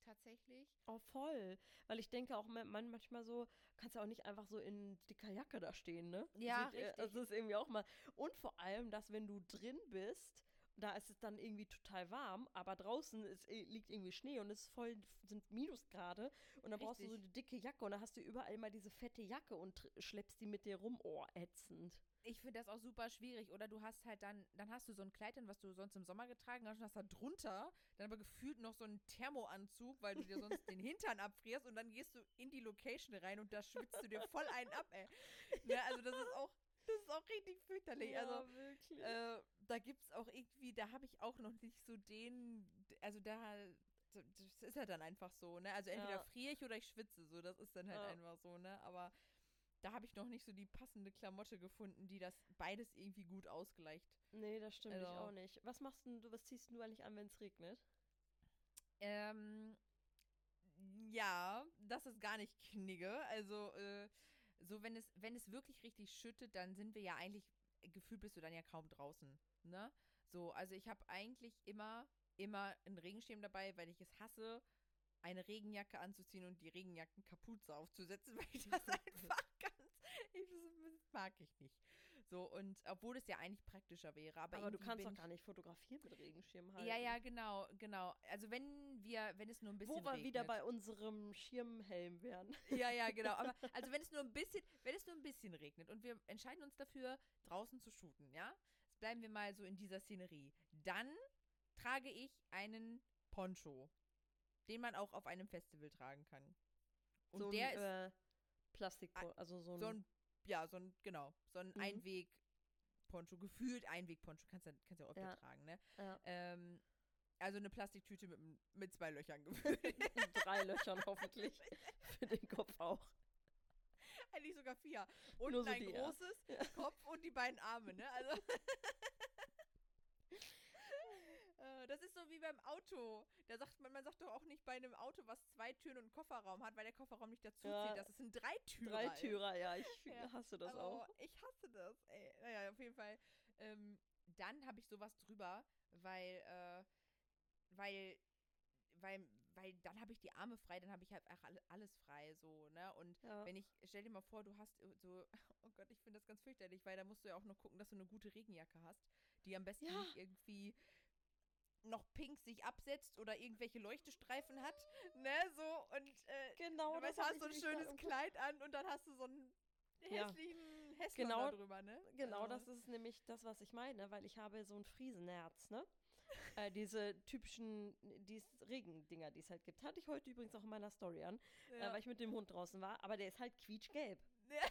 Tatsächlich. Oh, voll. Weil ich denke auch ma- man manchmal so, kannst ja auch nicht einfach so in dicker Jacke da stehen, ne? Ja, Sieht, äh, richtig. Das ist irgendwie auch mal. Und vor allem, dass wenn du drin bist, da ist es dann irgendwie total warm, aber draußen ist, eh- liegt irgendwie Schnee und es ist voll, sind Minusgrade und dann brauchst du so Richtig. eine dicke Jacke und dann hast du überall mal diese fette Jacke und schleppst die mit dir rum. Oh, ätzend. Ich finde das auch super schwierig. Oder du hast halt dann, dann hast du so ein Kleid an, was du sonst im Sommer getragen hast und hast da drunter dann aber gefühlt noch so einen Thermoanzug, weil du dir sonst den Hintern abfrierst und dann gehst du in die Location rein und da schwitzt du dir voll einen ab, ey. Ne, also das ist auch, das ist auch richtig fürchterlich. also wirklich. äh, da gibt es auch irgendwie, da habe ich auch noch nicht so den, also da, das ist halt dann einfach so, ne? Also entweder Ja. friere ich oder ich schwitze, so, das ist dann halt Ja. einfach so, ne? Aber da habe ich noch nicht so die passende Klamotte gefunden, die das beides irgendwie gut ausgleicht. nee, das stimmt ich also- auch nicht. Was machst denn du, was ziehst du eigentlich an, wenn es regnet? Ähm, ja, das ist gar nicht knigge. Also, äh, so wenn es, wenn es wirklich richtig schüttet, dann sind wir ja eigentlich, gefühlt bist du dann ja kaum draußen, ne? So, also ich habe eigentlich immer, immer einen Regenschirm dabei, weil ich es hasse, eine Regenjacke anzuziehen und die Regenjackenkapuze aufzusetzen, weil ich das einfach ganz, ich, das mag ich nicht. So, und obwohl es ja eigentlich praktischer wäre, aber, Aber, du kannst doch gar nicht fotografieren mit Regenschirm halten. ja, ja, genau, genau. Also wenn wir, wenn es nur ein bisschen Wo wir wieder regnet. bei unserem Schirmhelm wären. Ja, ja, genau. Aber also wenn es nur ein bisschen, wenn es nur ein bisschen regnet und wir entscheiden uns dafür, draußen zu shooten, ja? Jetzt bleiben wir mal so in dieser Szenerie. Dann trage ich einen Poncho, den man auch auf einem Festival tragen kann. Und so der ein, ist äh, Plastik, also so ein, so ein, ja, so ein, genau, so ein Mhm. Einweg-Poncho, gefühlt Einweg-Poncho, kannst ja, kannst ja auch Ja. tragen, ne? ja, Ähm, also eine Plastiktüte mit, mit zwei Löchern gefüllt. mit drei Löchern hoffentlich. Für den Kopf auch. Eigentlich sogar vier. Und Nur so ein die, großes Ja. Kopf und die beiden Arme, ne? Also. Das ist so wie beim Auto. Da sagt man, man sagt doch auch nicht bei einem Auto, was zwei Türen und einen Kofferraum hat, weil der Kofferraum nicht dazu Ja. zählt, dass es ein Dreitürer Drei ist. Türer, ja, ich Ja, hasse das Aber auch. Ich hasse das, ey. Naja, auf jeden Fall. Ähm, dann habe ich sowas drüber, weil, äh, weil, weil, weil dann habe ich die Arme frei, dann habe ich halt alles frei, so, ne? Und Ja. wenn ich, stell dir mal vor, du hast so, oh Gott, ich finde das ganz fürchterlich, weil da musst du ja auch noch gucken, dass du eine gute Regenjacke hast, die am besten Ja. nicht irgendwie noch pink sich absetzt oder irgendwelche Leuchtestreifen hat, ne, so, und, äh, Genau, du das hast so ein schönes. Kleid an und dann hast du so einen Ja. hässlichen Hässler Genau- drüber, ne? Genau, Also, das ist nämlich das, was ich meine, weil ich habe so ein Friesenherz, ne? äh, diese typischen, die Regendinger, die es halt gibt. Hatte ich heute übrigens auch in meiner Story an, äh, ja. weil ich mit dem Hund draußen war, aber der ist halt quietschgelb. Ja.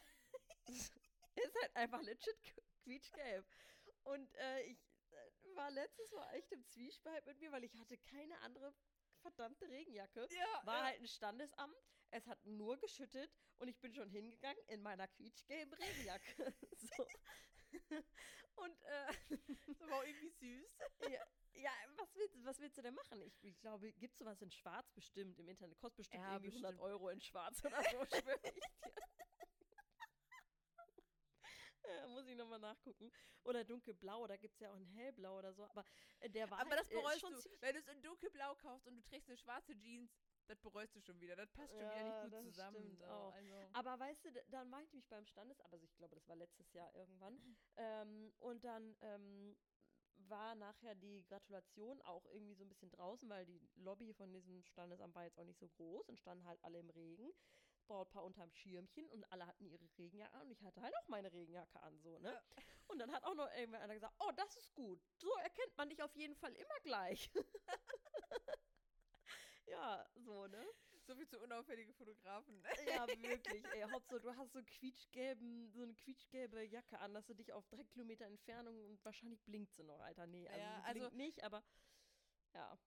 ist halt einfach legit qu- quietschgelb. Und äh, ich äh, war letztes Mal echt im Zwiespalt mit mir, weil ich hatte keine andere verdammte Regenjacke. ja, War ja. halt ein Standesamt. Es hat nur geschüttet und ich bin schon hingegangen in meiner quietschgelben Regenjacke. so. und äh, Das auch irgendwie süß. ja, ja, was willst, was willst du denn machen? Ich, ich glaube, gibt es sowas in Schwarz bestimmt im Internet? Kostet bestimmt Ja, irgendwie 100 bestimmt. Euro in Schwarz oder so, schwöre ich dir. Muss ich nochmal nachgucken. Oder dunkelblau, da gibt es ja auch ein hellblau oder so. Aber äh, der war Aber halt, das äh, bereust schon du. Wenn du es in dunkelblau kaufst und du trägst eine schwarze Jeans, das bereust du schon wieder. Das passt schon wieder Ja, nicht gut zusammen. auch. Also. Aber weißt du, dann war ich nämlich beim Standesamt, also ich glaube, das war letztes Jahr irgendwann. Ähm, und dann ähm, war nachher die Gratulation auch irgendwie so ein bisschen draußen, weil die Lobby von diesem Standesamt war jetzt auch nicht so groß und standen halt alle im Regen. Brautpaar unterm Schirmchen und alle hatten ihre Regenjacke an und ich hatte halt auch meine Regenjacke an, so, ne? Ja. Und dann hat auch noch irgendwer einer gesagt, oh, das ist gut. So erkennt man dich auf jeden Fall immer gleich. ja, so, ne? So viel zu unauffällige Fotografen. Ja, wirklich. Ey, Hauptsache, du hast so quietschgelben, so eine quietschgelbe Jacke an, dass du dich auf drei Kilometer Entfernung und wahrscheinlich blinkt sie noch, Alter. Nee, also Ja, sie blinkt also- nicht, aber ja.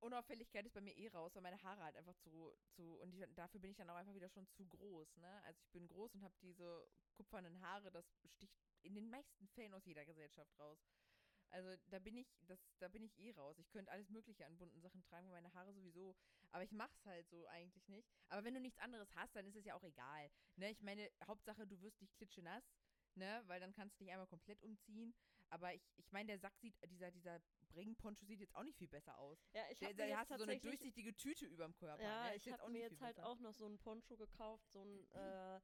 Unauffälligkeit ist bei mir eh raus, weil meine Haare halt einfach zu, zu und die, dafür bin ich dann auch einfach wieder schon zu groß, ne? Also ich bin groß und habe diese kupfernen Haare, das sticht in den meisten Fällen aus jeder Gesellschaft raus. Also da bin ich, das, da bin ich eh raus. Ich könnte alles Mögliche an bunten Sachen tragen, meine Haare sowieso, aber ich mach's halt so eigentlich nicht. Aber wenn du nichts anderes hast, dann ist es ja auch egal. Ne? Ich meine, Hauptsache, du wirst nicht klitschenass, ne? Weil dann kannst du dich einmal komplett umziehen. Aber ich, ich meine, der Sack sieht, dieser, dieser Bring-Poncho sieht jetzt auch nicht viel besser aus. Ja, ich Der, habe jetzt hast du so eine durchsichtige Tüte überm Körper. ja, ne? Ich habe mir jetzt halt besser. auch noch so einen Poncho gekauft, so ein, äh,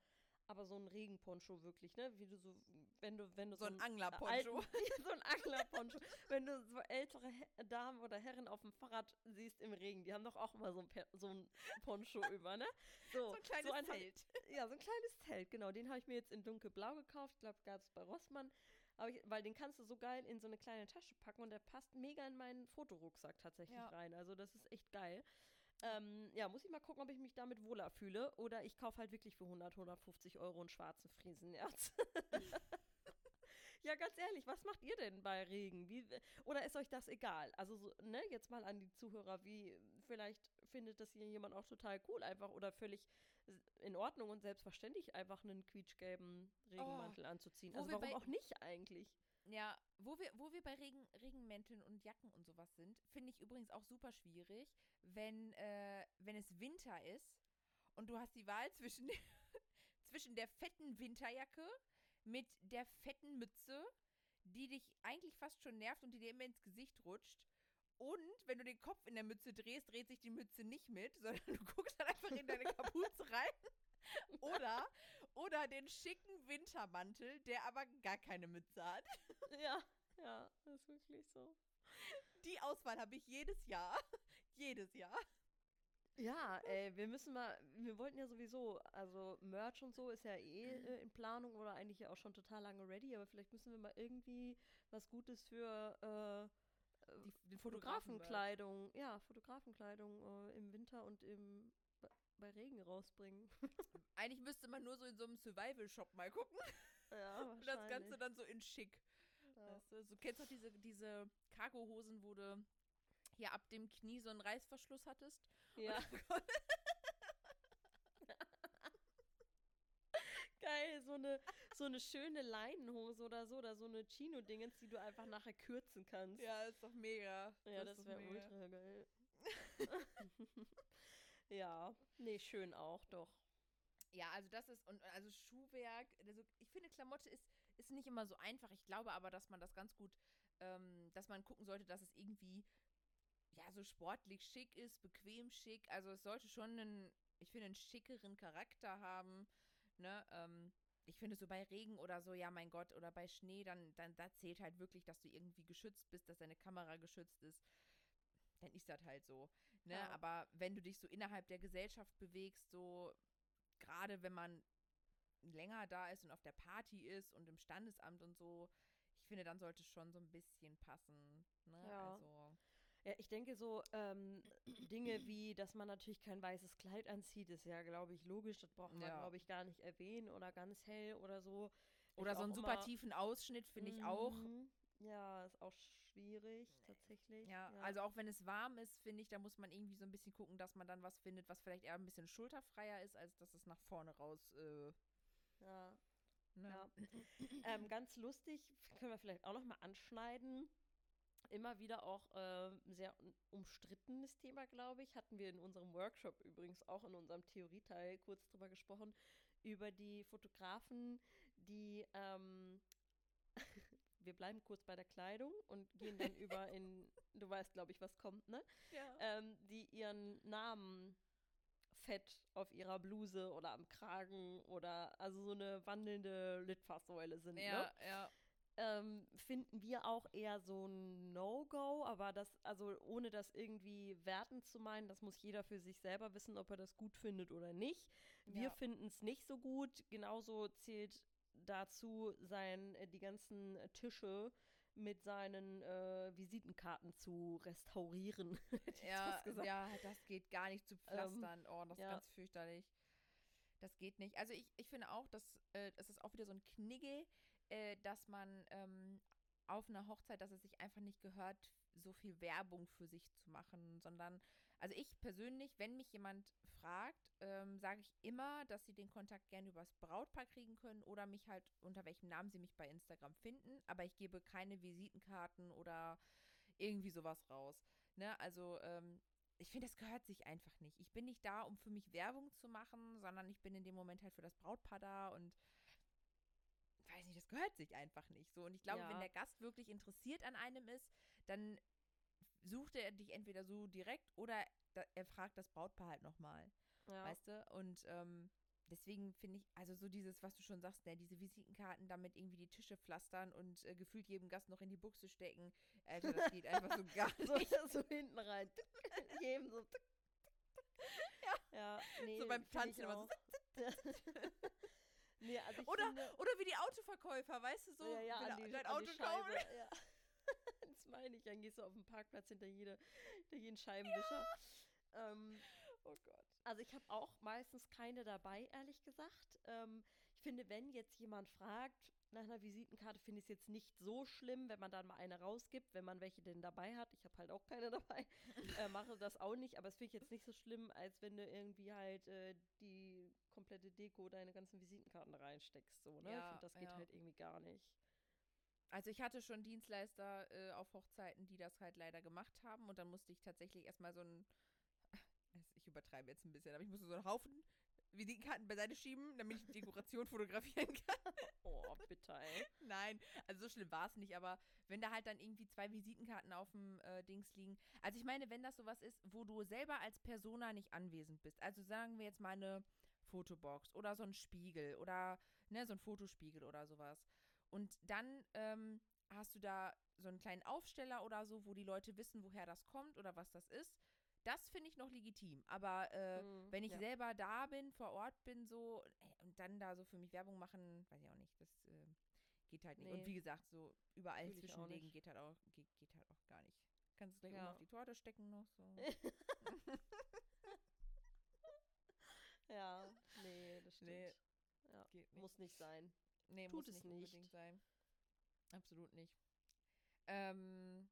aber so ein Regenponcho wirklich, ne? Wie du so, wenn du, wenn du so ein einen Anglerponcho. so ein Anglerponcho. Wenn du so ältere Damen oder Herren auf dem Fahrrad siehst im Regen, die haben doch auch immer so ein, Per- so ein Poncho über, ne? So ein kleines einen hab- Zelt. Ja, so ein kleines Zelt, genau. Den habe ich mir jetzt in dunkelblau gekauft. Ich glaube, gab es bei Rossmann. Aber ich, weil den kannst du so geil in so eine kleine Tasche packen und der passt mega in meinen Fotorucksack tatsächlich Ja. rein. Also das ist echt geil. Ähm, ja, muss ich mal gucken, ob ich mich damit wohler fühle. Oder ich kaufe halt wirklich für 100, 150 Euro einen schwarzen Friesenerz. ja, ganz ehrlich, was macht ihr denn bei Regen? Wie, oder ist euch das egal? Also, so, ne, jetzt mal an die Zuhörer, wie vielleicht findet das hier jemand auch total cool einfach oder völlig in Ordnung und selbstverständlich einfach einen quietschgelben Regenmantel anzuziehen. wo Also warum auch nicht eigentlich? Ja, wo wir, wo wir bei Regen, Regenmänteln und Jacken und sowas sind, finde ich übrigens auch super schwierig, wenn, äh, wenn es Winter ist und du hast die Wahl zwischen, zwischen der fetten Winterjacke mit der fetten Mütze, die dich eigentlich fast schon nervt und die dir immer ins Gesicht rutscht. Und wenn du den Kopf in der Mütze drehst, dreht sich die Mütze nicht mit, sondern du guckst dann einfach in deine Kapuze rein. Oder, oder den schicken Wintermantel, der aber gar keine Mütze hat. Ja, ja, das ist wirklich so. Die Auswahl habe ich jedes Jahr. jedes Jahr. Ja, ey, wir müssen mal, wir wollten ja sowieso, also Merch und so ist ja eh äh, in Planung oder eigentlich ja auch schon total lange ready, aber vielleicht müssen wir mal irgendwie was Gutes für äh, äh, Die, Fotografenkleidung, ja, Fotografenkleidung äh, im Winter und im bei- Regen rausbringen. Eigentlich müsste man nur so in so einem Survival-Shop mal gucken. ja, Und das Ganze dann so in schick. Ja. Weißt du, so kennst du diese, diese Cargohosen, wo du hier ab dem Knie so einen Reißverschluss hattest? ja. Geil, so eine, so eine schöne Leinenhose oder so, oder so eine Chino-Dingens, die du einfach nachher kürzen kannst. Ja, ist doch mega. Ja, das doch wäre ultra geil. ja, nee, schön auch, doch. Ja, also das ist, und also Schuhwerk, also ich finde, Klamotte ist, ist nicht immer so einfach. Ich glaube aber, dass man das ganz gut, ähm, dass man gucken sollte, dass es irgendwie, ja, so sportlich schick ist, bequem schick. Also es sollte schon einen, ich finde, einen schickeren Charakter haben. Ne? Ähm, ich finde so bei Regen oder so, ja, mein Gott, oder bei Schnee, dann, dann da zählt halt wirklich, dass du irgendwie geschützt bist, dass deine Kamera geschützt ist. Dann ist das halt so. Ne? Ja. Aber wenn du dich so innerhalb der Gesellschaft bewegst, so gerade wenn man länger da ist und auf der Party ist und im Standesamt und so, ich finde, dann sollte es schon so ein bisschen passen. Ne? Ja. Also, Ja, ich denke so ähm, Dinge wie, dass man natürlich kein weißes Kleid anzieht, ist ja, glaube ich, logisch. Das braucht man, Ja. glaube ich, gar nicht erwähnen oder ganz hell oder so. oder Ist so einen super immer- tiefen Ausschnitt finde ich auch. Mhm. Ja, ist auch schwierig, tatsächlich. Ja, also auch wenn es warm ist, finde ich, da muss man irgendwie so ein bisschen gucken, dass man dann was findet, was vielleicht eher ein bisschen schulterfreier ist, als dass es nach vorne raus. Äh, Ja, Ne? Ja. ähm, ganz lustig, können wir vielleicht auch noch mal anschneiden. Immer wieder auch äh, sehr umstrittenes Thema, glaube ich. Hatten wir in unserem Workshop übrigens auch in unserem Theorieteil kurz drüber gesprochen, über die Fotografen, die ähm, wir bleiben kurz bei der Kleidung und gehen dann über in, du weißt, glaube ich, was kommt, ne? Ja. Ähm, die ihren Namen fett auf ihrer Bluse oder am Kragen oder also so eine wandelnde Litfaßsäule sind, ja, ne? ja. Ähm, finden wir auch eher so ein No-Go, aber das, also ohne das irgendwie wertend zu meinen, das muss jeder für sich selber wissen, ob er das gut findet oder nicht. Wir Ja. finden es nicht so gut. Genauso zählt dazu, sein, äh, die ganzen Tische mit seinen äh, Visitenkarten zu restaurieren. Ja, ja, das geht gar nicht zu pflastern. oh, das ja. ist ganz fürchterlich. Das geht nicht. Also ich, ich finde auch, dass äh, es ist auch wieder so ein Knigge, äh, dass man ähm, auf einer Hochzeit, dass es sich einfach nicht gehört, so viel Werbung für sich zu machen, sondern, also ich persönlich, wenn mich jemand fragt, ähm, sage ich immer, dass sie den Kontakt gerne übers Brautpaar kriegen können oder mich halt unter welchem Namen sie mich bei Instagram finden, aber ich gebe keine Visitenkarten oder irgendwie sowas raus. Ne? Also ähm, ich finde, das gehört sich einfach nicht. Ich bin nicht da, um für mich Werbung zu machen, sondern ich bin in dem Moment halt für das Brautpaar da und weiß nicht, das gehört sich einfach nicht so. Und ich glaube, Ja. wenn der Gast wirklich interessiert an einem ist, dann sucht er dich entweder so direkt oder er fragt das Brautpaar halt nochmal. Ja. Weißt du? Und ähm, deswegen finde ich, also so dieses, was du schon sagst, ne, diese Visitenkarten damit irgendwie die Tische pflastern und äh, gefühlt jedem Gast noch in die Buchse stecken. Alter, das geht einfach so gar so, nicht. so hinten rein. Jedem so. Ja. ja nee, So beim Tanzen immer so. Nee, also ich Oder, finde, oder wie die Autoverkäufer, weißt du, so, ja, ja, er die, dein Auto kaufen. Ja. das meine ich. Dann gehst du auf den Parkplatz hinter, jede, hinter jeden Scheibenwischer. Ähm, Oh Gott. also ich habe auch meistens keine dabei, ehrlich gesagt. Ähm, finde, wenn jetzt jemand fragt nach einer Visitenkarte, finde ich es jetzt nicht so schlimm, wenn man dann mal eine rausgibt, wenn man welche denn dabei hat. Ich habe halt auch keine dabei. äh, mache das auch nicht, aber es finde ich jetzt nicht so schlimm, als wenn du irgendwie halt äh, die komplette Deko, deine ganzen Visitenkarten reinsteckst. So, ne? ich Ja, finde, das geht ja. halt irgendwie gar nicht. Also ich hatte schon Dienstleister äh, auf Hochzeiten, die das halt leider gemacht haben und dann musste ich tatsächlich erstmal so ein, ich übertreibe jetzt ein bisschen, aber ich musste so einen Haufen Visitenkarten beiseite schieben, damit ich die Dekoration fotografieren kann. Oh, bitter, ey. Nein, also so schlimm war es nicht, aber wenn da halt dann irgendwie zwei Visitenkarten auf dem äh, Dings liegen. Also ich meine, wenn das sowas ist, wo du selber als Persona nicht anwesend bist, also sagen wir jetzt mal eine Fotobox oder so ein Spiegel oder ne, so ein Fotospiegel oder sowas. Und dann ähm, hast du da so einen kleinen Aufsteller oder so, wo die Leute wissen, woher das kommt oder was das ist. Das finde ich noch legitim. Aber äh, Mhm, wenn ich ja. selber da bin, vor Ort bin, so und dann da so für mich Werbung machen, weiß ich auch nicht. Das äh, geht halt nicht. Und Nee. wie gesagt, so überall Fühl zwischenlegen geht halt auch, geht, geht halt auch gar nicht. Kannst du gleich Ja. auf die Torte stecken noch so. Ja, nee, das stimmt. Nee, ja, geht nicht. muss nicht sein. Nee, Tut muss es nicht nicht. unbedingt sein. Absolut nicht. Ähm,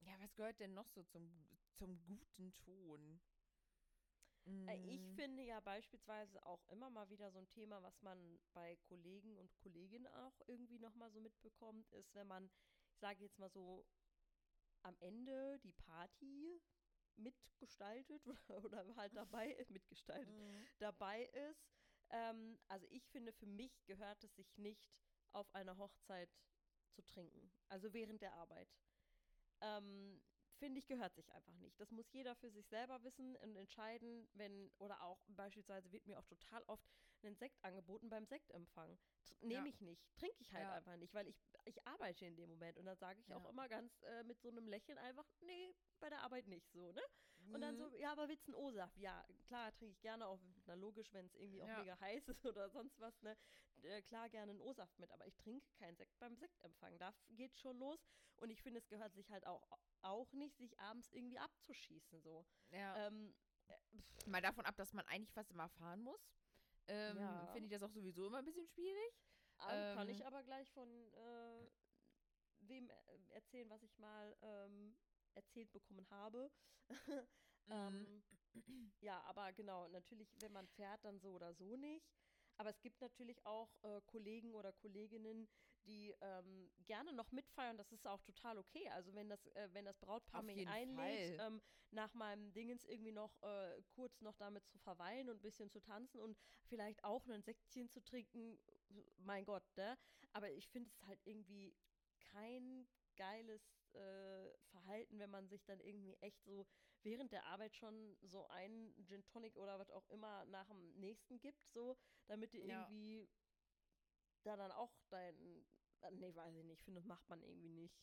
ja, was gehört denn noch so zum, zum guten Ton? Äh, Ich Mm, finde ja beispielsweise auch immer mal wieder so ein Thema, was man bei Kollegen und Kolleginnen auch irgendwie nochmal so mitbekommt, ist, wenn man, ich sage jetzt mal so, am Ende die Party mitgestaltet oder, oder halt dabei, mitgestaltet, mm, dabei ist. Ähm, also ich finde, für mich gehört es sich nicht, auf einer Hochzeit zu trinken. Also während der Arbeit. Ähm, finde ich, gehört sich einfach nicht. Das muss jeder für sich selber wissen und entscheiden, wenn, oder auch beispielsweise wird mir auch total oft ein Sekt angeboten beim Sektempfang. Nehme Ja. ich nicht, trinke ich halt Ja. einfach nicht, weil ich, ich arbeite in dem Moment und dann sage ich auch Ja. immer ganz äh, mit so einem Lächeln einfach, nee, bei der Arbeit nicht so, ne? Und dann so, ja, aber willst du einen O-Saft? Ja, klar, trinke ich gerne auch, na logisch, wenn es irgendwie auch mega heiß ist oder sonst was, ne? Äh, klar, gerne einen O-Saft mit, aber ich trinke keinen Sekt beim Sektempfang. Da geht schon los. Und ich finde, es gehört sich halt auch, auch nicht, sich abends irgendwie abzuschießen, so. Ja. Ähm, äh, Mal davon ab, dass man eigentlich fast immer fahren muss. Ähm, Ja. Finde ich das auch sowieso immer ein bisschen schwierig. ähm, kann ich aber gleich von äh, wem äh, erzählen, was ich mal ähm, erzählt bekommen habe. Mhm. ähm, ja, aber genau, natürlich, wenn man fährt, dann so oder so nicht. Aber es gibt natürlich auch äh, Kollegen oder Kolleginnen, die ähm, gerne noch mitfeiern. Das ist auch total okay. Also wenn das, äh, wenn das Brautpaar Auf mich einlädt, ähm, nach meinem Dingens irgendwie noch äh, kurz noch damit zu verweilen und ein bisschen zu tanzen und vielleicht auch ein Säckchen zu trinken, mein Gott, ne? Aber ich finde es halt irgendwie kein geiles äh, Verhalten, wenn man sich dann irgendwie echt so während der Arbeit schon so einen Gin Tonic oder was auch immer nach dem nächsten gibt, so, damit du Ja. irgendwie da dann auch dein, äh, nee, weiß ich nicht, ich finde, das macht man irgendwie nicht.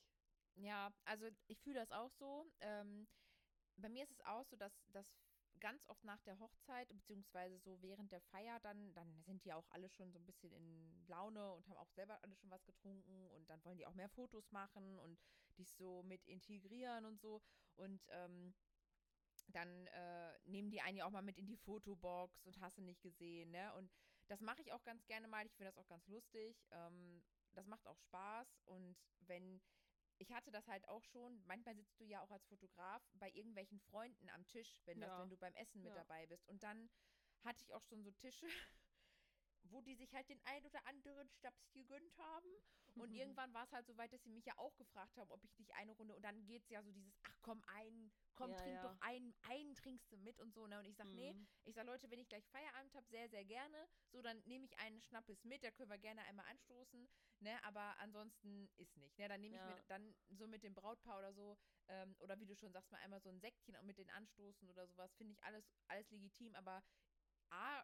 Ja, also ich fühle das auch so. Ähm, bei mir ist es auch so, dass das ganz oft nach der Hochzeit, beziehungsweise so während der Feier, dann, dann sind die auch alle schon so ein bisschen in Laune und haben auch selber alle schon was getrunken und dann wollen die auch mehr Fotos machen und dich so mit integrieren und so. Und ähm, dann äh, nehmen die einen ja auch mal mit in die Fotobox und hast du nicht gesehen, ne? Und das mache ich auch ganz gerne mal. Ich finde das auch ganz lustig. Ähm, das macht auch Spaß. Und wenn, ich hatte das halt auch schon, manchmal sitzt du ja auch als Fotograf bei irgendwelchen Freunden am Tisch, wenn, das, Ja. wenn du beim Essen mit Ja. dabei bist. Und dann hatte ich auch schon so Tische, wo die sich halt den ein oder anderen Schnaps gegönnt haben. Und irgendwann war es halt so weit, dass sie mich ja auch gefragt haben, ob ich nicht eine Runde. Und dann geht es ja so dieses, ach komm, einen, komm, Ja, trink ja. doch einen, einen trinkst du mit und so. Ne? Und ich sag, nee, Mhm. ich sag, Leute, wenn ich gleich Feierabend habe, sehr, sehr gerne. So, dann nehme ich einen Schnappes mit, da können wir gerne einmal anstoßen. Ne? Aber ansonsten ist nicht. Ne? Dann nehme ich Ja. mir dann so mit dem Brautpaar oder so, ähm, oder wie du schon sagst, mal einmal so ein Säckchen und mit den anstoßen oder sowas, finde ich alles, alles legitim. Aber A,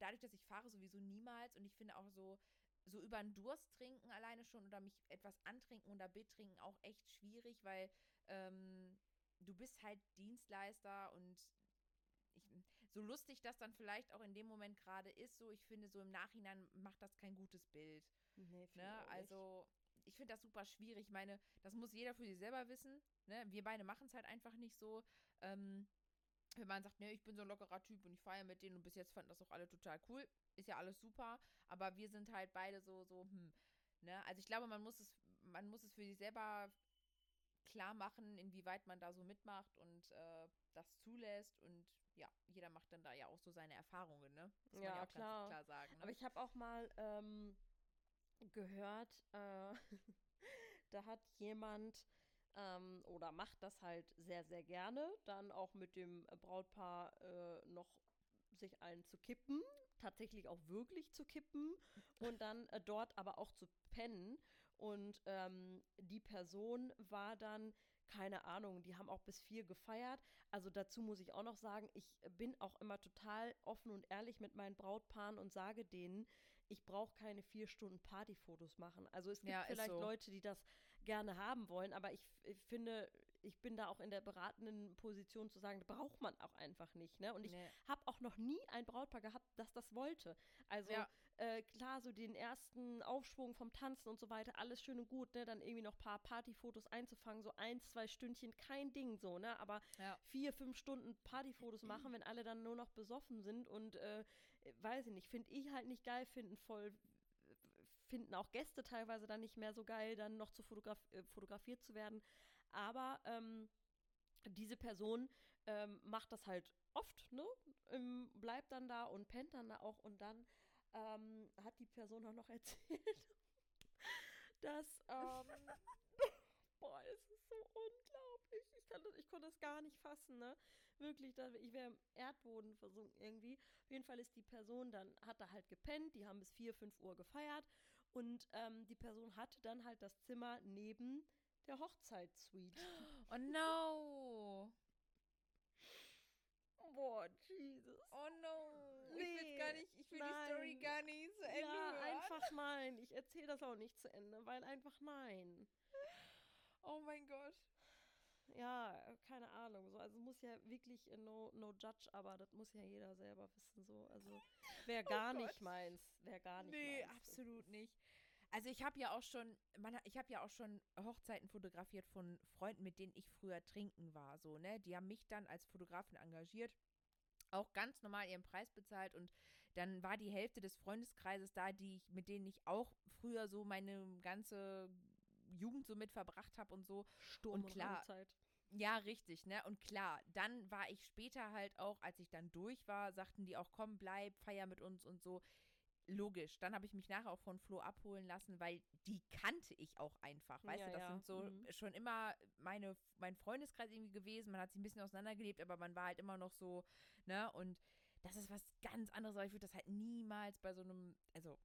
dadurch, dass ich fahre, sowieso niemals. Und ich finde auch so, so über einen Durst trinken alleine schon oder mich etwas antrinken oder betrinken auch echt schwierig, weil ähm, du bist halt Dienstleister und ich, so lustig das dann vielleicht auch in dem Moment gerade ist, so ich finde, so im Nachhinein macht das kein gutes Bild. Nee, Ne? Also ich finde das super schwierig. Ich meine, das muss jeder für sich selber wissen. Ne? Wir beide machen es halt einfach nicht so. Ähm, wenn man sagt, ne, ich bin so ein lockerer Typ und ich feiere mit denen und bis jetzt fanden das auch alle total cool, ist ja alles super, aber wir sind halt beide so, so, hm, ne, also ich glaube, man muss es, man muss es für sich selber klar machen, inwieweit man da so mitmacht und äh, das zulässt und ja, jeder macht dann da ja auch so seine Erfahrungen, ne? Muss man Ja, auch ganz klar. klar sagen. Ne? Aber ich habe auch mal ähm, gehört, äh, da hat jemand ähm, oder macht das halt sehr, sehr gerne, dann auch mit dem Brautpaar äh, noch sich einen zu kippen, tatsächlich auch wirklich zu kippen und dann äh, dort aber auch zu pennen. Und ähm, die Person war dann, keine Ahnung, die haben auch bis vier gefeiert. Also dazu muss ich auch noch sagen, ich bin auch immer total offen und ehrlich mit meinen Brautpaaren und sage denen, ich brauche keine vier Stunden Partyfotos machen. Also es gibt Ja, vielleicht so. Leute, die das gerne haben wollen, aber ich, ich finde, ich bin da auch in der beratenden Position zu sagen, braucht man auch einfach nicht. Ne? Und ich Nee. habe auch noch nie ein Brautpaar gehabt, das das wollte. Also Ja. äh, klar, so den ersten Aufschwung vom Tanzen und so weiter, alles schön und gut, ne? Dann irgendwie noch ein paar Partyfotos einzufangen, so ein, zwei Stündchen, kein Ding so, ne? Aber Ja. vier, fünf Stunden Partyfotos machen, wenn alle dann nur noch besoffen sind und äh, weiß ich nicht, finde ich halt nicht geil, finden voll finden auch Gäste teilweise dann nicht mehr so geil, dann noch zu fotograf äh, fotografiert zu werden. Aber ähm, diese Person ähm, macht das halt oft, ne? Ähm, bleibt dann da und pennt dann da auch und dann ähm, hat die Person auch noch erzählt, dass ähm, boah, es ist so unglaublich. Ich, kann das, ich konnte das gar nicht fassen, ne? Wirklich, da, ich wäre im Erdboden versunken irgendwie. Auf jeden Fall ist die Person dann, hat da halt gepennt, die haben bis 4, 5 Uhr gefeiert und ähm, die Person hatte dann halt das Zimmer neben der Hochzeitssuite. Oh no! Boah, Jesus. Oh no! ich Nee, will gar nicht, ich will die Story nein. gar nicht zu Ende ja, hören. einfach nein. Ich erzähle das auch nicht zu Ende, weil einfach nein. Oh mein Gott. Ja, keine Ahnung. So, also muss ja wirklich äh, no, no judge, aber das muss ja jeder selber wissen. So, also wäre gar nicht Oh Gott. meins, wäre gar nicht Nee, meins. absolut nicht. Also ich habe ja auch schon, man, ich habe ja auch schon Hochzeiten fotografiert von Freunden, mit denen ich früher trinken war, so, ne? Die haben mich dann als Fotografin engagiert, auch ganz normal ihren Preis bezahlt und dann war die Hälfte des Freundeskreises da, die ich, mit denen ich auch früher so meine ganze Jugend so mit verbracht habe und so. Sturm und klar, Raumzeit. Ja, richtig, ne? Und klar, dann war ich später halt auch, als ich dann durch war, sagten die auch, komm, bleib, feier mit uns und so. logisch. Dann habe ich mich nachher auch von Flo abholen lassen, weil die kannte ich auch einfach. Weißt Ja, du, das ja. sind so Mhm. schon immer meine, mein Freundeskreis irgendwie gewesen. Man hat sich ein bisschen auseinandergelebt, aber man war halt immer noch so, ne? Und das ist was ganz anderes, aber ich würde das halt niemals bei so einem, also,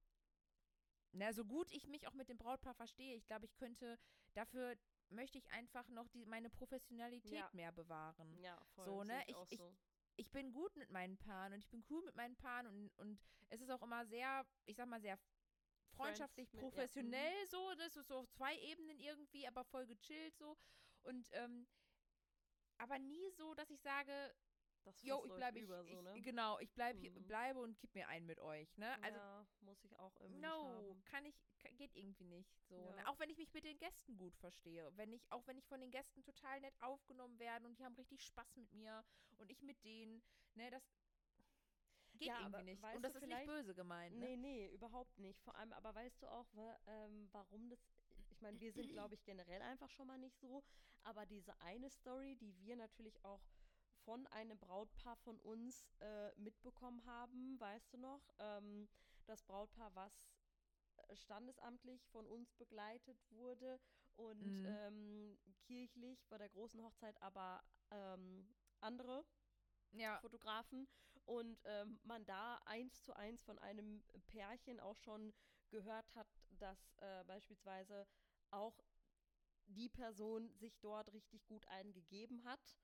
na, so gut ich mich auch mit dem Brautpaar verstehe, ich glaube, ich könnte, dafür möchte ich einfach noch die, meine Professionalität Ja. mehr bewahren Ja, voll. So, ne? Ich, Ich- so. ich bin gut mit meinen Paaren und ich bin cool mit meinen Paaren und, und es ist auch immer sehr, ich sag mal, sehr freundschaftlich, mit- ja, professionell so. Das ist so auf zwei Ebenen irgendwie, aber voll gechillt so. Und ähm, aber nie so, dass ich sage, Das Fass ich bleibe ich, über, so, ne? ich genau, ich bleibe hier, Mhm. bleibe und gib mir einen mit euch, ne? Also ja, muss ich auch irgendwie No, kann ich, ka- geht irgendwie nicht so. Ja. Ne? Auch wenn ich mich mit den Gästen gut verstehe. Wenn ich, auch wenn ich von den Gästen total nett aufgenommen werde und die haben richtig Spaß mit mir und ich mit denen, ne, das geht Ja, irgendwie nicht. Und das ist nicht böse gemeint, ne? Nee, nee, überhaupt nicht. Vor allem, aber weißt du auch, ähm, warum das. Ich meine, wir sind, glaube ich, generell einfach schon mal nicht so. Aber diese eine Story, die wir natürlich auch von einem Brautpaar von uns äh, mitbekommen haben, weißt du noch? Ähm, das Brautpaar, was äh, standesamtlich von uns begleitet wurde und Mhm. ähm, kirchlich bei der großen Hochzeit aber ähm, andere Ja, Fotografen und ähm, man da eins zu eins von einem Pärchen auch schon gehört hat, dass äh, beispielsweise auch die Person sich dort richtig gut eingegeben hat.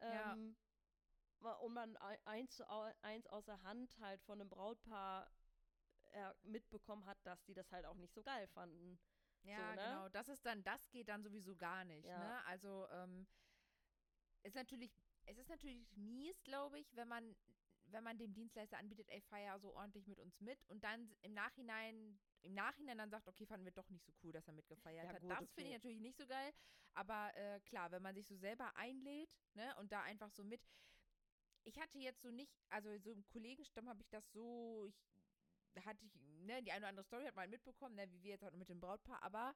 Ähm, Und man ei- eins eins aus der Hand halt von einem Brautpaar äh, mitbekommen hat, dass die das halt auch nicht so geil fanden. ja, ne? genau. Das ist dann, das geht dann sowieso gar nicht, Ja. ne? Also, ähm, ist natürlich, es ist natürlich mies, glaube ich, wenn man, wenn man dem Dienstleister anbietet, ey, feier so ordentlich mit uns mit und dann im Nachhinein, im Nachhinein dann sagt, okay, fanden wir doch nicht so cool, dass er mitgefeiert Ja, hat. gut, das okay. finde ich natürlich nicht so geil. Aber äh, klar, wenn man sich so selber einlädt, ne, und da einfach so mit. Ich hatte jetzt so nicht, also so im Kollegenstamm habe ich das so, ich hatte ich, ne, die eine oder andere Story hat man mitbekommen, ne, wie wir jetzt auch mit dem Brautpaar, aber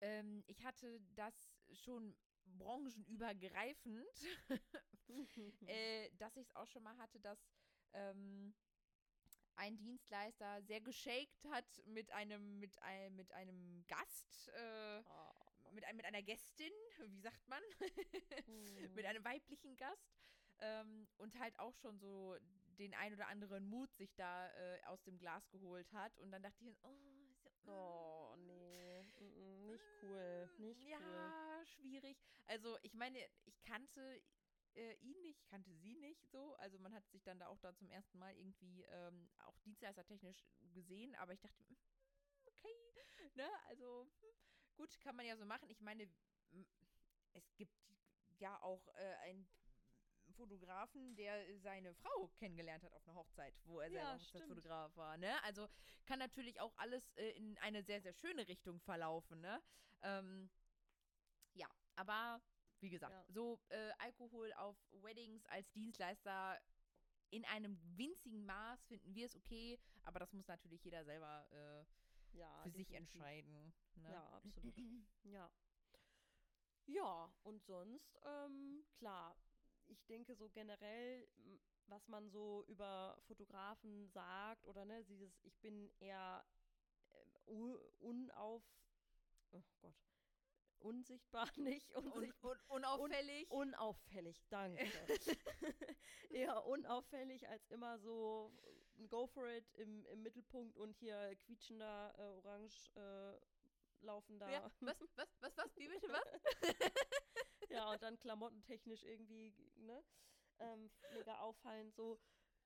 ähm, ich hatte das schon branchenübergreifend, äh, dass ich es auch schon mal hatte, dass ähm, ein Dienstleister sehr geschakt hat mit einem, mit einem, mit einem Gast, äh, Oh. mit, ein, mit einer Gästin, wie sagt man? Mhm. mit einem weiblichen Gast. Ähm, und halt auch schon so den ein oder anderen Mut sich da äh, aus dem Glas geholt hat. Und dann dachte ich, oh, so, Oh, mm, nee. Mm, Nicht cool. Nicht ja, cool. schwierig. Also ich meine, ich kannte äh, ihn nicht, ich kannte sie nicht so. Also man hat sich dann da auch da zum ersten Mal irgendwie ähm, auch dienstleistertechnisch gesehen, aber ich dachte, okay, ne, also hm, gut, kann man ja so machen. Ich meine, es gibt ja auch äh, einen Fotografen, der seine Frau kennengelernt hat auf einer Hochzeit, wo er selber Ja, Hochzeitsfotograf war, ne? Also kann natürlich auch alles äh, in eine sehr, sehr schöne Richtung verlaufen, ne? Ähm, ja, aber wie gesagt, Ja. so äh, Alkohol auf Weddings als Dienstleister in einem winzigen Maß finden wir es okay, aber das muss natürlich jeder selber äh, Ja, für sich definitiv. entscheiden. Ne? Ja, absolut. ja. Ja, und sonst, ähm, klar, ich denke so generell, was man so über Fotografen sagt oder ne, dieses, ich bin eher äh, unauf, oh Gott, unsichtbar, nicht Un unsichtbar. un unauffällig. Unauffällig, danke. Eher unauffällig als immer so äh, go for it im, im Mittelpunkt und hier quietschender, äh, orange äh, laufender. ja, was, was, was, was, wie bitte, was? ja, und dann klamottentechnisch irgendwie, ne? Ähm, mega auffallend so.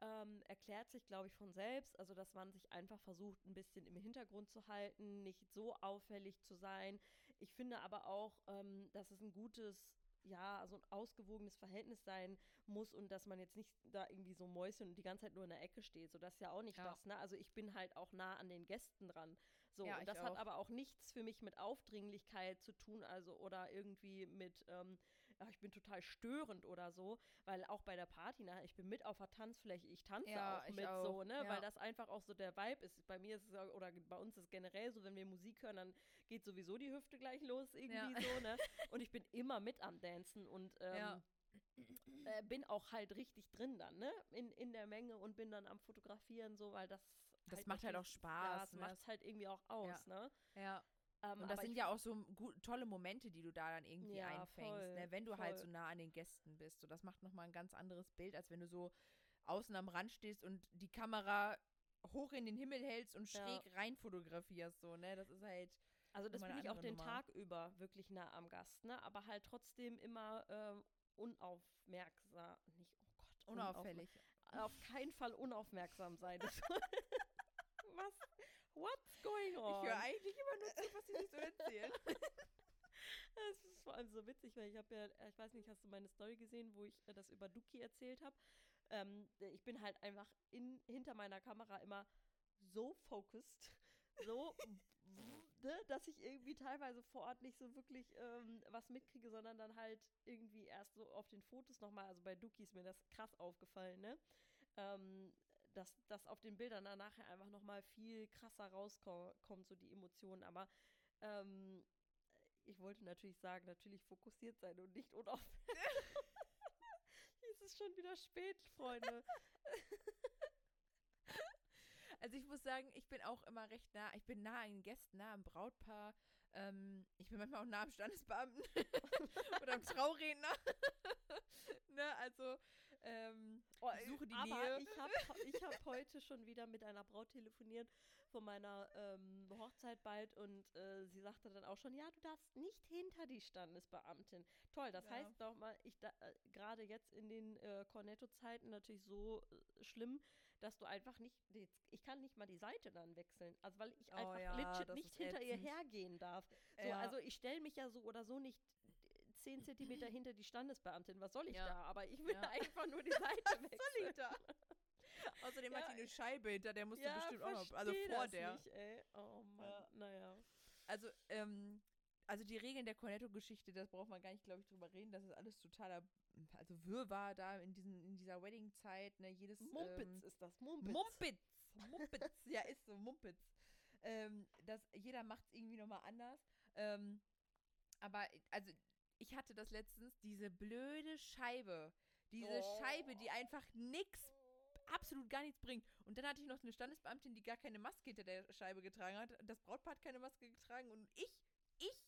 Ähm, erklärt sich, glaube ich, von selbst. Also, dass man sich einfach versucht, ein bisschen im Hintergrund zu halten, nicht so auffällig zu sein. Ich finde aber auch, ähm, dass es ein gutes, ja, also ein ausgewogenes Verhältnis sein muss und dass man jetzt nicht da irgendwie so Mäuschen und die ganze Zeit nur in der Ecke steht. So, das ist ja auch nicht Ja. das, ne? Also, ich bin halt auch nah an den Gästen dran. So, Ja, und das hat aber auch nichts für mich mit Aufdringlichkeit zu tun, also oder irgendwie mit, ähm, ach, ich bin total störend oder so, weil auch bei der Party, na, ich bin mit auf der Tanzfläche, ich tanze Ja, auch ich mit auch, so, ne, ja. weil das einfach auch so der Vibe ist. Bei mir ist es, oder bei uns ist es generell so, wenn wir Musik hören, dann geht sowieso die Hüfte gleich los irgendwie so, ne, und ich bin immer mit am Dancen und ähm, äh, bin auch halt richtig drin dann, ne, in, in der Menge und bin dann am Fotografieren so, weil das Das halt macht halt auch Spaß, Ja, das ne? macht halt irgendwie auch aus, ne? Ja. Ähm, Und das sind ja auch so gut, tolle Momente, die du da dann irgendwie Ja, einfängst, voll, ne? wenn du halt voll. so nah an den Gästen bist. So, das macht nochmal ein ganz anderes Bild, als wenn du so außen am Rand stehst und die Kamera hoch in den Himmel hältst und Ja. schräg rein fotografierst. So, ne? Das ist halt. Also das bin ich auch den Nummer. Tag über wirklich nah am Gast, ne? Aber halt trotzdem immer ähm, unaufmerksam. Nicht, oh Gott. unauf- Unauffällig. Auf keinen Fall unaufmerksam sein. Das Was? What's going Ich on? höre eigentlich immer nur zu, was sie sich so erzählen. Es ist vor allem so witzig, weil ich habe ja, äh, ich weiß nicht, hast du meine Story gesehen, wo ich äh, das über Duki erzählt habe? Ähm, ich bin halt einfach in, hinter meiner Kamera immer so focused, so, ne, dass ich irgendwie teilweise vor Ort nicht so wirklich ähm, was mitkriege, sondern dann halt irgendwie erst so auf den Fotos nochmal, also bei Duki ist mir das krass aufgefallen, ne? Ähm, dass das auf den Bildern dann nachher einfach nochmal viel krasser rauskommt, so die Emotionen. Aber ähm, ich wollte natürlich sagen, natürlich fokussiert sein und nicht unaufmerksam. es ist schon wieder spät, Freunde. Also ich muss sagen, ich bin auch immer recht nah, ich bin nah an den Gästen, nah am Brautpaar. Ähm, ich bin manchmal auch nah am Standesbeamten oder am Trauredner. ne, also ähm, Oh, ich suche die aber Nähe. ich habe ich hab heute schon wieder mit einer Braut telefoniert von meiner ähm, Hochzeit bald und äh, sie sagte dann auch schon, ja, du darfst nicht hinter die Standesbeamtin. Toll, das Ja. heißt doch mal, ich da, äh, gerade jetzt in den äh, Cornetto-Zeiten natürlich so äh, schlimm, dass du einfach nicht, ich kann nicht mal die Seite dann wechseln, also weil ich Oh einfach ja, legit nicht hinter ihr hergehen darf. So, Ja. Also ich stelle mich ja so oder so nicht 10 Zentimeter hinter die Standesbeamtin. Was soll ich Ja. da? Aber ich will Ja. einfach nur die Seite wechseln. soll ich da? Außerdem hat Ja, die eine Scheibe hinter, der musste ja, bestimmt auch noch, also vor der. Nicht, ey. Oh Mann, Ja. naja. Also, ähm, also die Regeln der Cornetto-Geschichte, das braucht man gar nicht, glaube ich, drüber reden. Das ist alles totaler, also Wirrwarr da in, diesen, in dieser Wedding-Zeit, ne, jedes... Mumpitz ähm, ist das, Mumpitz. Mumpitz. Mumpitz. ja, ist so, Mumpitz. Ähm, das, jeder macht es irgendwie nochmal anders. Ähm, aber, also, ich hatte das letztens, diese blöde Scheibe. Diese Scheibe, die einfach nix, absolut gar nichts bringt. Und dann hatte ich noch eine Standesbeamtin, die gar keine Maske hinter der Scheibe getragen hat. Das Brautpaar hat keine Maske getragen. Und ich, ich,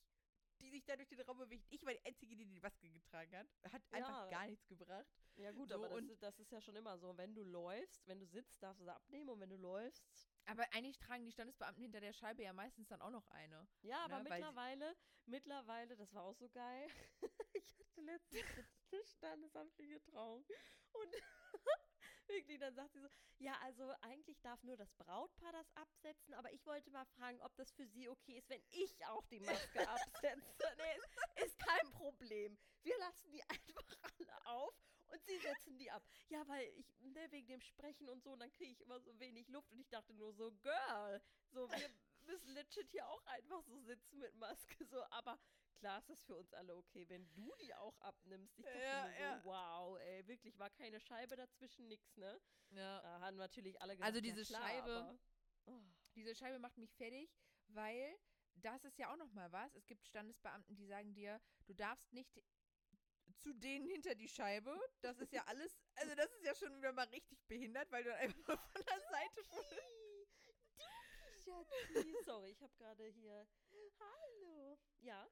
die sich da durch den Raum bewegt, ich war die Einzige, die die Maske getragen hat. Hat einfach Ja. gar nichts gebracht. Ja gut, So, aber das, das ist ja schon immer so. Wenn du läufst, wenn du sitzt, darfst du sie abnehmen und wenn du läufst. Aber eigentlich tragen die Standesbeamten hinter der Scheibe ja meistens dann auch noch eine. Ja, aber Ne, mittlerweile, mittlerweile, das war auch so geil. ich hatte letztens eine standesamtliche Trauung und wirklich, dann sagt sie so, ja, also eigentlich darf nur das Brautpaar das absetzen, aber ich wollte mal fragen, ob das für sie okay ist, wenn ich auch die Maske absetze. nee, ist, ist kein Problem. Wir lassen die einfach alle auf und sie setzen die ab. Ja, weil ich, ne, wegen dem Sprechen und so, und dann kriege ich immer so wenig Luft und ich dachte nur so, Girl, so, wir müssen legit hier auch einfach so sitzen mit Maske, so, aber klar ist das für uns alle okay, wenn du die auch abnimmst. Ich dachte Ja, nur so, ja. wow, ey, wirklich, war keine Scheibe dazwischen, nix, ne? Ja. Da haben natürlich alle gesagt, Also ja, diese klar, Scheibe- aber, oh, Diese Scheibe macht mich fertig, weil das ist ja auch noch mal was. Es gibt Standesbeamten, die sagen dir, du darfst nicht zu denen hinter die Scheibe. Das ist ja alles, also das ist ja schon wieder mal richtig behindert, weil du einfach nur von der Seite Schatzi, sorry, ich habe gerade hier, hallo, ja.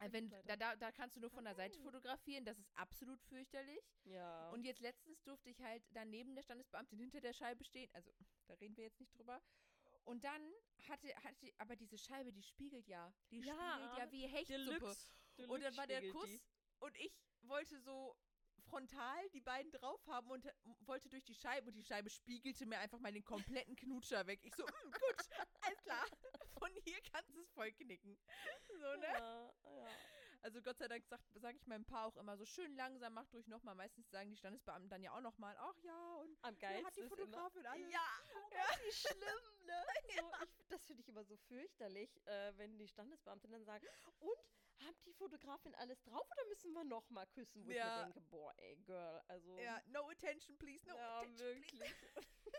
Äh, Wenn, da, da, da kannst du nur von der Seite fotografieren, das ist absolut fürchterlich. ja. Und jetzt letztens durfte ich halt daneben der Standesbeamtin hinter der Scheibe stehen. Also, da reden wir jetzt nicht drüber. Und dann hatte, hatte aber diese Scheibe, die spiegelt ja. Die Ja, spiegelt ja wie Hechtsuppe. Deluxe. Und dann war der Kuss. Und ich wollte so frontal die beiden drauf haben und äh, wollte durch die Scheibe und die Scheibe spiegelte mir einfach mal den kompletten Knutscher weg. Ich so, "Mm, gut, alles klar. Von hier kannst du es voll knicken. So, ne? Ja, ja. Also Gott sei Dank sage sag ich meinem Paar auch immer so schön langsam, mach durch nochmal. Meistens sagen die Standesbeamten dann ja auch nochmal, ach ja, und Am ja, geilsten hat die ist immer, Fotografin alles. Ja, oh Gott, wie schlimm, ne? So, ich, das finde ich immer so fürchterlich, äh, wenn die Standesbeamten dann sagen, und haben die Fotografin alles drauf oder müssen wir noch mal küssen? Wo ich Ja. mir denke, boah, ey, Girl, also. Ja, no attention, please, no ja, attention, please. wirklich.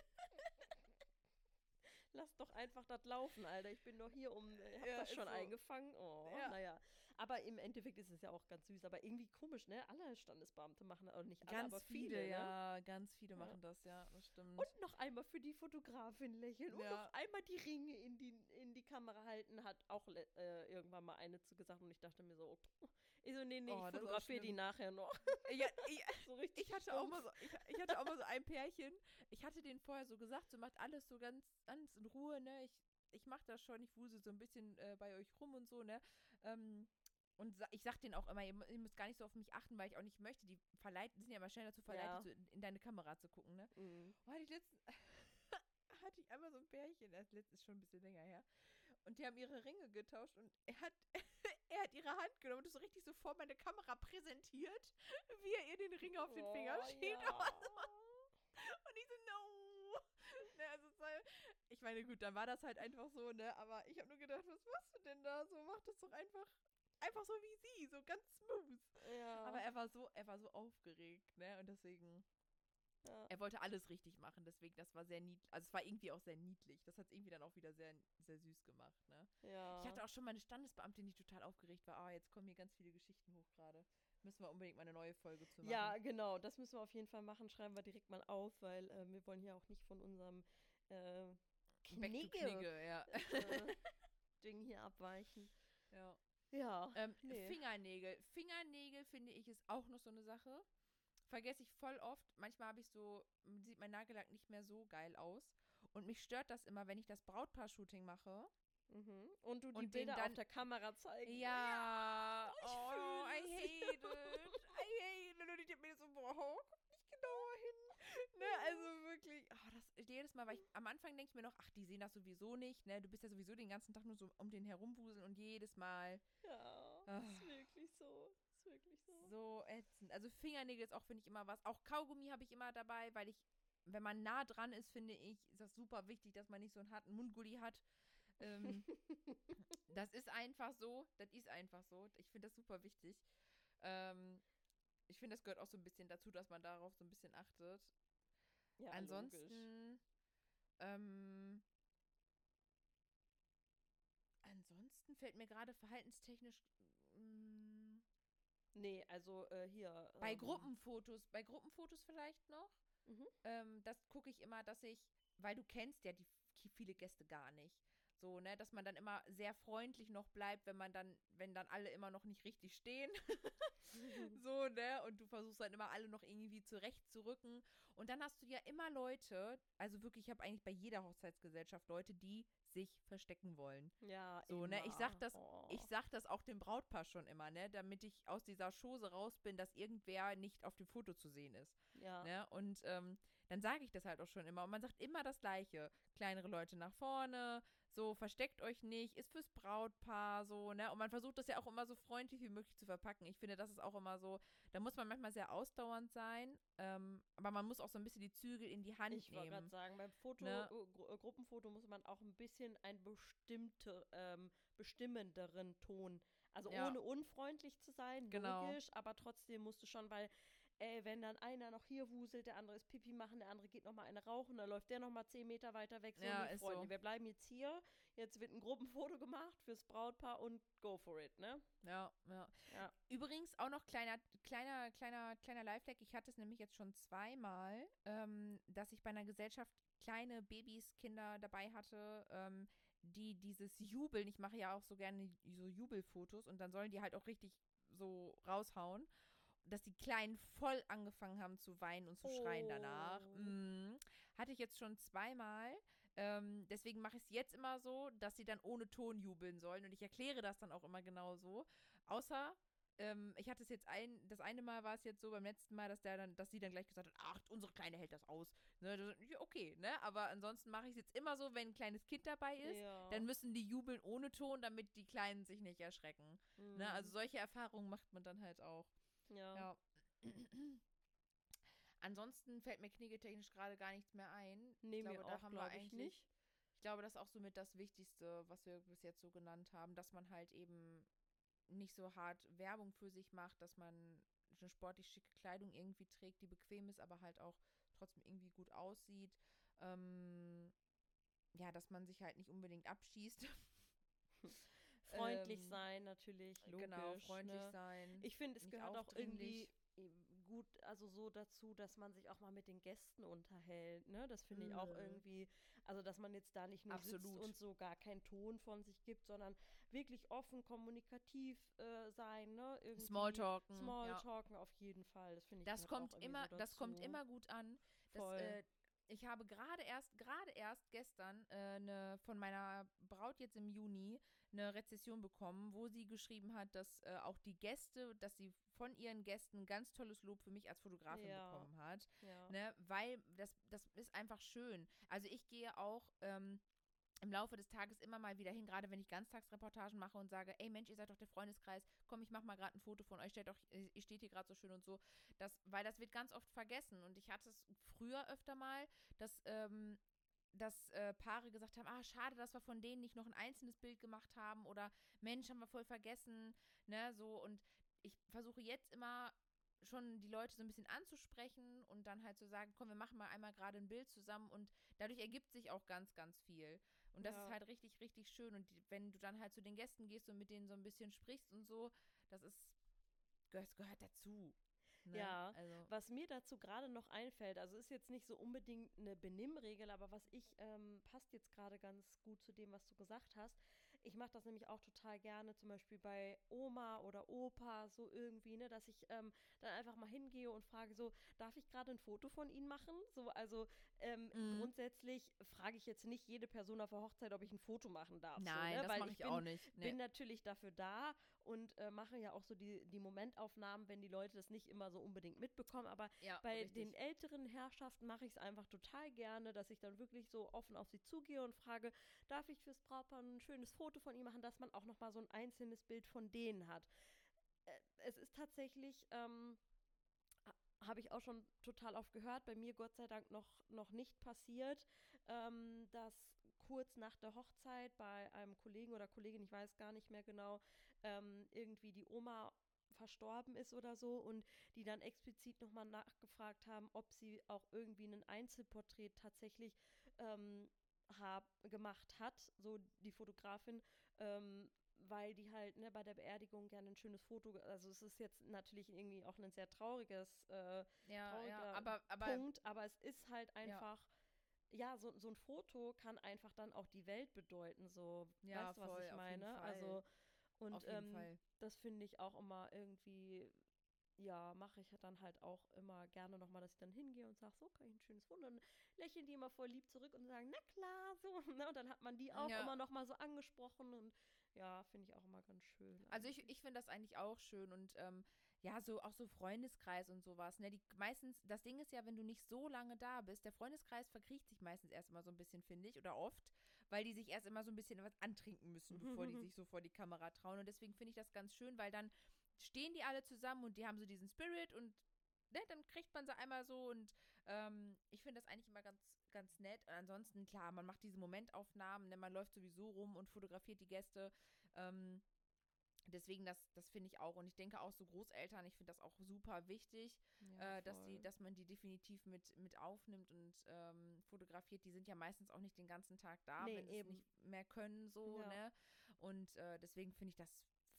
Lass doch einfach das laufen, Alter. Ich bin doch hier um, ich hab Ja, das schon so. eingefangen. Oh, Ja. naja. Aber im Endeffekt ist es ja auch ganz süß. Aber irgendwie komisch, ne? Alle Standesbeamte machen, oder nicht alle, Ganz aber viele, viele, ne? ja, ganz viele Ja. machen das, ja, das stimmt. Und noch einmal für die Fotografin lächeln und Ja. noch einmal die Ringe in die, in die Kamera halten, hat auch äh, irgendwann mal eine zu gesagt und ich dachte mir so, okay. ich so, nee, nee, Oh, ich auch fotografiere die nachher noch. ja, ich, so richtig ich hatte auch stumpf. mal so, ich, ich hatte auch mal so ein Pärchen. Ich hatte denen vorher so gesagt, so macht alles so ganz, ganz in Ruhe, ne? Ich, ich mach das schon, ich wusel so ein bisschen äh, bei euch rum und so, ne? Ähm, und ich sag denen auch immer, ihr, müsst gar nicht so auf mich achten, weil ich auch nicht möchte. Die verleiten, sind ja immer schnell dazu verleitet, Ja. in, in deine Kamera zu gucken, ne? Mhm. Oh, hatte ich letzten, hatte ich einmal so ein Pärchen, das letztes ist schon ein bisschen länger her. Und die haben ihre Ringe getauscht und er hat, er hat ihre Hand genommen und das so richtig so vor meine Kamera präsentiert, wie er ihr den Ring auf den Finger Oh, schiebt. ja. Und ich so, no. Ne, also ich meine, gut, dann war das halt einfach so, ne? Aber ich habe nur gedacht, was machst du denn da? So, mach das doch einfach, einfach so wie sie, so ganz smooth. Ja. Aber er war so, er war so aufgeregt, ne? Und deswegen, ja. er wollte alles richtig machen, deswegen, das war sehr niedlich. Also es war irgendwie auch sehr niedlich. Das hat es irgendwie dann auch wieder sehr, sehr süß gemacht, ne? ja. Ich hatte auch schon mal eine Standesbeamtin, die total aufgeregt war. Ah, jetzt kommen hier ganz viele Geschichten hoch gerade. Müssen wir unbedingt mal eine neue Folge zu machen. Ja, genau, das müssen wir auf jeden Fall machen. Schreiben wir direkt mal auf, weil äh, wir wollen hier auch nicht von unserem äh, Knigge, Knigge, ja. äh, Ding hier abweichen. ja. Ja. Ähm, nee. Fingernägel. Fingernägel finde ich ist auch noch so eine Sache. Vergesse ich voll oft. Manchmal habe ich so, sieht mein Nagellack nicht mehr so geil aus. Und mich stört das immer, wenn ich das Brautpaar-Shooting mache. Mhm. Und du die Und den Bilder dann- auf der Kamera zeigen. Ja. ich oh, fühl I es. hate it. I hate it. Und ich denke mir so, nicht genauer hin. Ne, also wirklich. Oh, das, jedes Mal, weil ich am Anfang denke ich mir noch, ach, die sehen das sowieso nicht. Ne, du bist ja sowieso den ganzen Tag nur so um den herumwuseln und jedes Mal Ja, Ah. ist wirklich so. Ist wirklich so. So ätzend. Also Fingernägel ist auch, finde ich, immer was. Auch Kaugummi habe ich immer dabei, weil ich, wenn man nah dran ist, finde ich, ist das super wichtig, dass man nicht so einen harten Mundgulli hat. Ähm, das ist einfach so. Das ist einfach so. Ich finde das super wichtig. Ähm, ich finde, das gehört auch so ein bisschen dazu, dass man darauf so ein bisschen achtet. ja, ansonsten, ähm, ansonsten fällt mir gerade verhaltenstechnisch mm, Nee, also äh, hier. bei ähm, Gruppenfotos, bei Gruppenfotos vielleicht noch. Mhm. Ähm, das gucke ich immer, dass ich, weil du kennst ja die viele Gäste gar nicht. So, ne, dass man dann immer sehr freundlich noch bleibt, wenn man dann, wenn dann alle immer noch nicht richtig stehen. so, ne? Und du versuchst dann immer alle noch irgendwie zurechtzurücken. Und dann hast du ja immer Leute, also wirklich, ich habe eigentlich bei jeder Hochzeitsgesellschaft Leute, die sich verstecken wollen. Ja, So, ne, ich sag immer. das- Oh. Ich sag das auch dem Brautpaar schon immer, ne, damit ich aus dieser Chose raus bin, dass irgendwer nicht auf dem Foto zu sehen ist. Ja. Ne? Und ähm, dann sage ich das halt auch schon immer. Und man sagt immer das Gleiche. Kleinere Leute nach vorne, so versteckt euch nicht, ist fürs Brautpaar so, ne? Und man versucht das ja auch immer so freundlich wie möglich zu verpacken. Ich finde, das ist auch immer so, da muss man manchmal sehr ausdauernd sein, ähm, aber man muss auch so ein bisschen die Zügel in die Hand Ich wollte gerade nehmen. sagen, beim Foto, Ne? äh, Gru- äh, Gruppenfoto muss man auch ein bisschen einen bestimmte, ähm, bestimmenderen Ton. Also Ja. ohne unfreundlich zu sein, Genau. logisch, aber trotzdem musst du schon, weil, ey, wenn dann einer noch hier wuselt, der andere ist Pipi machen, der andere geht nochmal eine rauchen, dann läuft der nochmal zehn Meter weiter weg. So, Ja, ist Freunde, so. wir bleiben jetzt hier, jetzt wird ein Gruppenfoto gemacht fürs Brautpaar und go for it, ne? Ja, ja. Ja. Übrigens auch noch kleiner, kleiner, kleiner, kleiner Lifehack. Ich hatte es nämlich jetzt schon zweimal, ähm, dass ich bei einer Gesellschaft kleine Babys, Kinder dabei hatte, ähm, die dieses Jubeln, ich mache ja auch so gerne so Jubelfotos und dann sollen die halt auch richtig so raushauen, dass die Kleinen voll angefangen haben zu weinen und zu schreien danach. Mhm. Hatte ich jetzt schon zweimal. Ähm, deswegen mache ich es jetzt immer so, dass sie dann ohne Ton jubeln sollen. Und ich erkläre das dann auch immer genau so. Außer, ähm, ich hatte es jetzt ein, das eine Mal war es jetzt so beim letzten Mal, dass der dann, dass sie dann gleich gesagt hat, ach, unsere Kleine hält das aus. Ne, okay, ne? Aber ansonsten mache ich es jetzt immer so, wenn ein kleines Kind dabei ist, ja. dann müssen die jubeln ohne Ton, damit die Kleinen sich nicht erschrecken. Ne? Also Mhm. solche Erfahrungen macht man dann halt auch. Ja. Ja. Ansonsten fällt mir kniggetechnisch gerade gar nichts mehr ein. Nee, ich mir glaube, da auch, haben wir eigentlich. nicht. Ich glaube, das ist auch somit das Wichtigste, was wir bis jetzt so genannt haben, dass man halt eben nicht so hart Werbung für sich macht, dass man eine sportlich schicke Kleidung irgendwie trägt, die bequem ist, aber halt auch trotzdem irgendwie gut aussieht. Ähm, ja, dass man sich halt nicht unbedingt abschießt. Freundlich Ähm, sein, natürlich, logisch. genau, freundlich ne? sein. Ich finde, es gehört auch irgendwie äh, gut, also so dazu, dass man sich auch mal mit den Gästen unterhält, ne? Das finde ich auch Mhm. irgendwie, also dass man jetzt da nicht nur sitzt Absolut. und so gar keinen Ton von sich gibt, sondern wirklich offen, kommunikativ äh, sein, ne? Irgendwie Smalltalken. ja. Smalltalken auf jeden Fall. Das finde ich Das auch kommt immer, das kommt immer gut an. Das, äh, ich habe gerade erst, gerade erst gestern äh, ne, von meiner Braut jetzt im Juni eine Rezession bekommen, wo sie geschrieben hat, dass äh, auch die Gäste, dass sie von ihren Gästen ganz tolles Lob für mich als Fotografin Ja. bekommen hat. ja. Ne, weil das, das ist einfach schön. Also ich gehe auch ähm, im Laufe des Tages immer mal wieder hin, gerade wenn ich Ganztagsreportagen mache und sage, ey Mensch, ihr seid doch der Freundeskreis, komm, ich mach mal gerade ein Foto von euch, steht doch, ihr steht hier gerade so schön und so. Das, weil das wird ganz oft vergessen. Und ich hatte es früher öfter mal, dass, ähm, dass äh, Paare gesagt haben, ah, schade, dass wir von denen nicht noch ein einzelnes Bild gemacht haben oder Mensch, haben wir voll vergessen, ne, so und ich versuche jetzt immer schon die Leute so ein bisschen anzusprechen und dann halt zu sagen, komm, wir machen mal einmal gerade ein Bild zusammen und dadurch ergibt sich auch ganz, ganz viel. Und das Ja. ist halt richtig, richtig schön. Und die, wenn du dann halt zu den Gästen gehst und mit denen so ein bisschen sprichst und so, das ist, das gehört dazu. Ne? Ja, also, Was mir dazu gerade noch einfällt, also ist jetzt nicht so unbedingt eine Benimmregel, aber was ich, ähm, passt jetzt gerade ganz gut zu dem, was du gesagt hast. Ich mache das nämlich auch total gerne, zum Beispiel bei Oma oder Opa, so irgendwie, ne, dass ich ähm, dann einfach mal hingehe und frage so, darf ich gerade ein Foto von Ihnen machen? So, also ähm, Mhm. grundsätzlich frage ich jetzt nicht jede Person auf der Hochzeit, ob ich ein Foto machen darf. nein, so, ne? das mache ich, bin, auch nicht. Nee. bin natürlich dafür da und äh, mache ja auch so die, die Momentaufnahmen, wenn die Leute das nicht immer so unbedingt mitbekommen. Aber ja, bei richtig. den älteren Herrschaften mache ich es einfach total gerne, dass ich dann wirklich so offen auf sie zugehe und frage, darf ich fürs Brautpaar ein schönes Foto von ihm machen, dass man auch nochmal so ein einzelnes Bild von denen hat. Äh, es ist tatsächlich, ähm, habe ich auch schon total oft gehört, bei mir Gott sei Dank noch, noch nicht passiert, ähm, dass kurz nach der Hochzeit bei einem Kollegen oder Kollegin, ich weiß gar nicht mehr genau, ähm, irgendwie die Oma verstorben ist oder so und die dann explizit nochmal nachgefragt haben, ob sie auch irgendwie ein Einzelporträt tatsächlich ähm, hab, gemacht hat, so die Fotografin, ähm, weil die halt ne, bei der Beerdigung gerne ein schönes Foto, also es ist jetzt natürlich irgendwie auch ein sehr trauriges äh, ja, trauriger ja, aber, aber Punkt, aber es ist halt einfach, ja, so, so ein Foto kann einfach dann auch die Welt bedeuten, so, Ja, weißt du, was voll, ich meine? Also, und ähm, das finde ich auch immer irgendwie, ja, mache ich dann halt auch immer gerne nochmal, dass ich dann hingehe und sage, so kann ich ein schönes Foto. Und dann lächeln die immer voll lieb zurück und sagen, na klar, so. Ne? Und dann hat man die auch Ja. immer nochmal so angesprochen und ja, finde ich auch immer ganz schön. Also ich, ich finde das eigentlich auch schön und ähm, ja, so auch so Freundeskreis und sowas. Ne? Die meistens, das Ding ist ja, wenn du nicht so lange da bist, der Freundeskreis verkriecht sich meistens erst immer so ein bisschen, finde ich, oder oft, weil die sich erst immer so ein bisschen was antrinken müssen, bevor die sich so vor die Kamera trauen. Und deswegen finde ich das ganz schön, weil dann stehen die alle zusammen und die haben so diesen Spirit und ne, dann kriegt man sie einmal so und ähm, ich finde das eigentlich immer ganz, ganz nett. Und ansonsten, klar, man macht diese Momentaufnahmen, ne, man läuft sowieso rum und fotografiert die Gäste. Ähm, deswegen, das, das finde ich auch. Und ich denke auch so Großeltern, ich finde das auch super wichtig, Ja, äh, dass, die, dass man die definitiv mit, mit aufnimmt und ähm, fotografiert. Die sind ja meistens auch nicht den ganzen Tag da, Nee, wenn sie nicht mehr können, so, Ja. ne? Und äh, deswegen finde ich das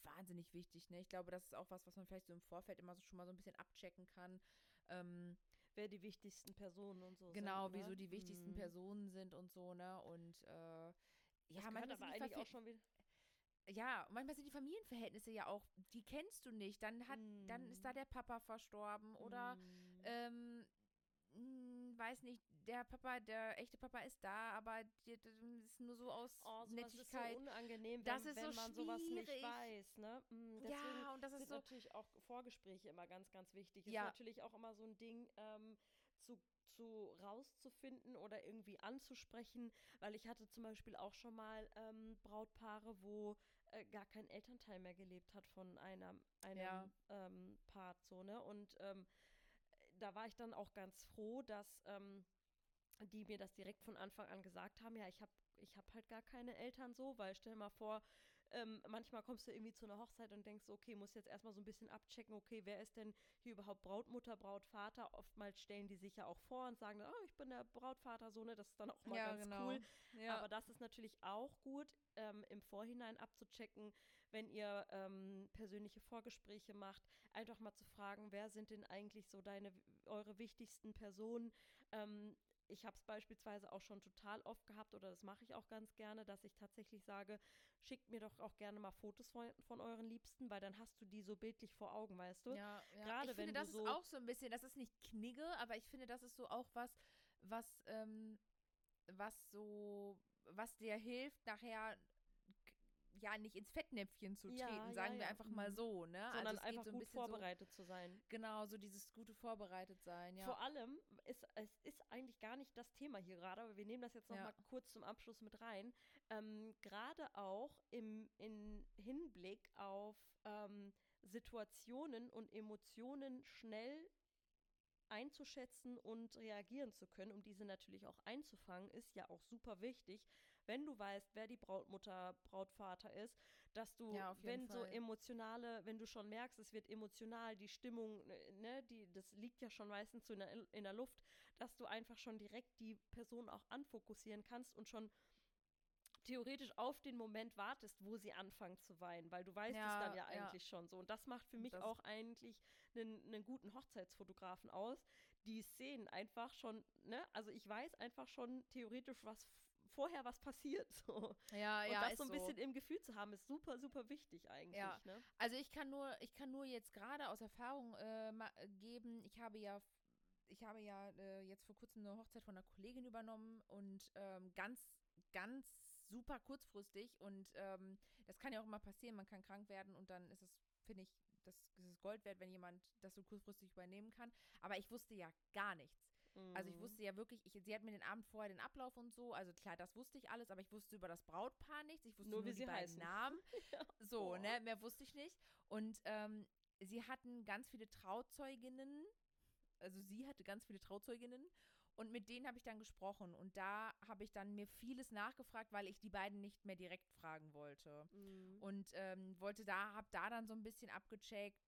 wahnsinnig wichtig, ne? Ich glaube, das ist auch was, was man vielleicht so im Vorfeld immer so schon mal so ein bisschen abchecken kann. Ähm, Wer die wichtigsten Personen und so genau, sind, ne? wieso die wichtigsten Mhm. Personen sind und so, ne? Und äh, ja, manchmal aber die eigentlich auch schon wieder. ja, manchmal sind die Familienverhältnisse ja auch, die kennst du nicht. Dann hat, dann ist da Mm. der Papa verstorben oder Mm. ähm, weiß nicht, der Papa, der echte Papa ist da, aber die, das ist nur so aus Oh, Nettigkeit. ist so unangenehm, wenn, ist wenn so man sowas nicht weiß. Ne? Mm, Deswegen ja, und das ist sind so. natürlich auch Vorgespräche immer ganz, ganz wichtig. Ist Ja. natürlich auch immer so ein Ding, ähm, zu, zu rauszufinden oder irgendwie anzusprechen, weil ich hatte zum Beispiel auch schon mal ähm, Brautpaare, wo äh, gar kein Elternteil mehr gelebt hat von einer, einem Ja. ähm, Part so, ne? Und ähm, da war ich dann auch ganz froh, dass ähm, die mir das direkt von Anfang an gesagt haben, ja, ich habe ich hab halt gar keine Eltern so, weil stell mal vor, ähm, manchmal kommst du irgendwie zu einer Hochzeit und denkst, okay, muss jetzt erstmal so ein bisschen abchecken, okay, wer ist denn hier überhaupt Brautmutter, Brautvater? Oftmals stellen die sich ja auch vor und sagen, oh, ich bin der Brautvater, so, ne? Das ist dann auch mal Ja, ganz genau. cool. Ja. Aber das ist natürlich auch gut, ähm, im Vorhinein abzuchecken, wenn ihr ähm, persönliche Vorgespräche macht, einfach mal zu fragen, wer sind denn eigentlich so deine, eure wichtigsten Personen. Ähm, ich habe es beispielsweise auch schon total oft gehabt oder das mache ich auch ganz gerne, dass ich tatsächlich sage, schickt mir doch auch gerne mal Fotos von, von euren Liebsten, weil dann hast du die so bildlich vor Augen, weißt du? Ja, ja. Gerade ich wenn finde, das so- ist auch so ein bisschen, das ist nicht Knigge, aber ich finde, das ist so auch was, was, ähm, was so, was dir hilft, nachher ja nicht ins Fettnäpfchen zu Ja, treten, ja, sagen wir ja, einfach mal mhm. so, ne? Sondern also es geht einfach so ein gut bisschen so, vorbereitet zu sein. genau, so dieses gute vorbereitet sein, ja. Vor allem, ist, es ist eigentlich gar nicht das Thema hier gerade, aber wir nehmen das jetzt noch Ja. mal kurz zum Abschluss mit rein. Ähm, gerade auch im in Hinblick auf ähm, Situationen und Emotionen schnell einzuschätzen und reagieren zu können, um diese natürlich auch einzufangen, ist ja auch super wichtig, wenn du weißt, wer die Brautmutter, Brautvater ist, dass du, Ja, wenn so Fall. emotionale, wenn du schon merkst, es wird emotional, die Stimmung, äh, ne, die, das liegt ja schon meistens so in der, in der Luft, dass du einfach schon direkt die Person auch anfokussieren kannst und schon theoretisch auf den Moment wartest, wo sie anfangen zu weinen, weil du weißt Ja, es dann ja ja. eigentlich schon so. Und das macht für mich Das- auch eigentlich einen, einen guten Hochzeitsfotografen aus. Die Szenen einfach schon, ne, also ich weiß einfach schon theoretisch, was vorher was passiert. So. ja, Und ja, das so ein bisschen im Gefühl zu haben, ist super, super wichtig eigentlich. Ja. Ne? Also ich kann nur, ich kann nur jetzt gerade aus Erfahrung äh, geben, ich habe ja, ich habe ja äh, jetzt vor kurzem eine Hochzeit von einer Kollegin übernommen und ähm, ganz, ganz super kurzfristig und ähm, das kann ja auch immer passieren, man kann krank werden und dann ist es, finde ich, das, das ist Gold wert, wenn jemand das so kurzfristig übernehmen kann. Aber ich wusste ja gar nichts. Also ich Mhm. wusste ja wirklich, ich, sie hat mir den Abend vorher den Ablauf und so, also klar, das wusste ich alles, aber ich wusste über das Brautpaar nichts. Ich wusste Nur nur, wie die sie beiden heißen. Namen. Ja. So, Boah. ne, mehr wusste ich nicht. Und ähm, sie hatten ganz viele Trauzeuginnen, also sie hatte ganz viele Trauzeuginnen und mit denen habe ich dann gesprochen und da habe ich dann mir vieles nachgefragt, weil ich die beiden nicht mehr direkt fragen wollte. Mhm. Und ähm, wollte da, hab da dann so ein bisschen abgecheckt,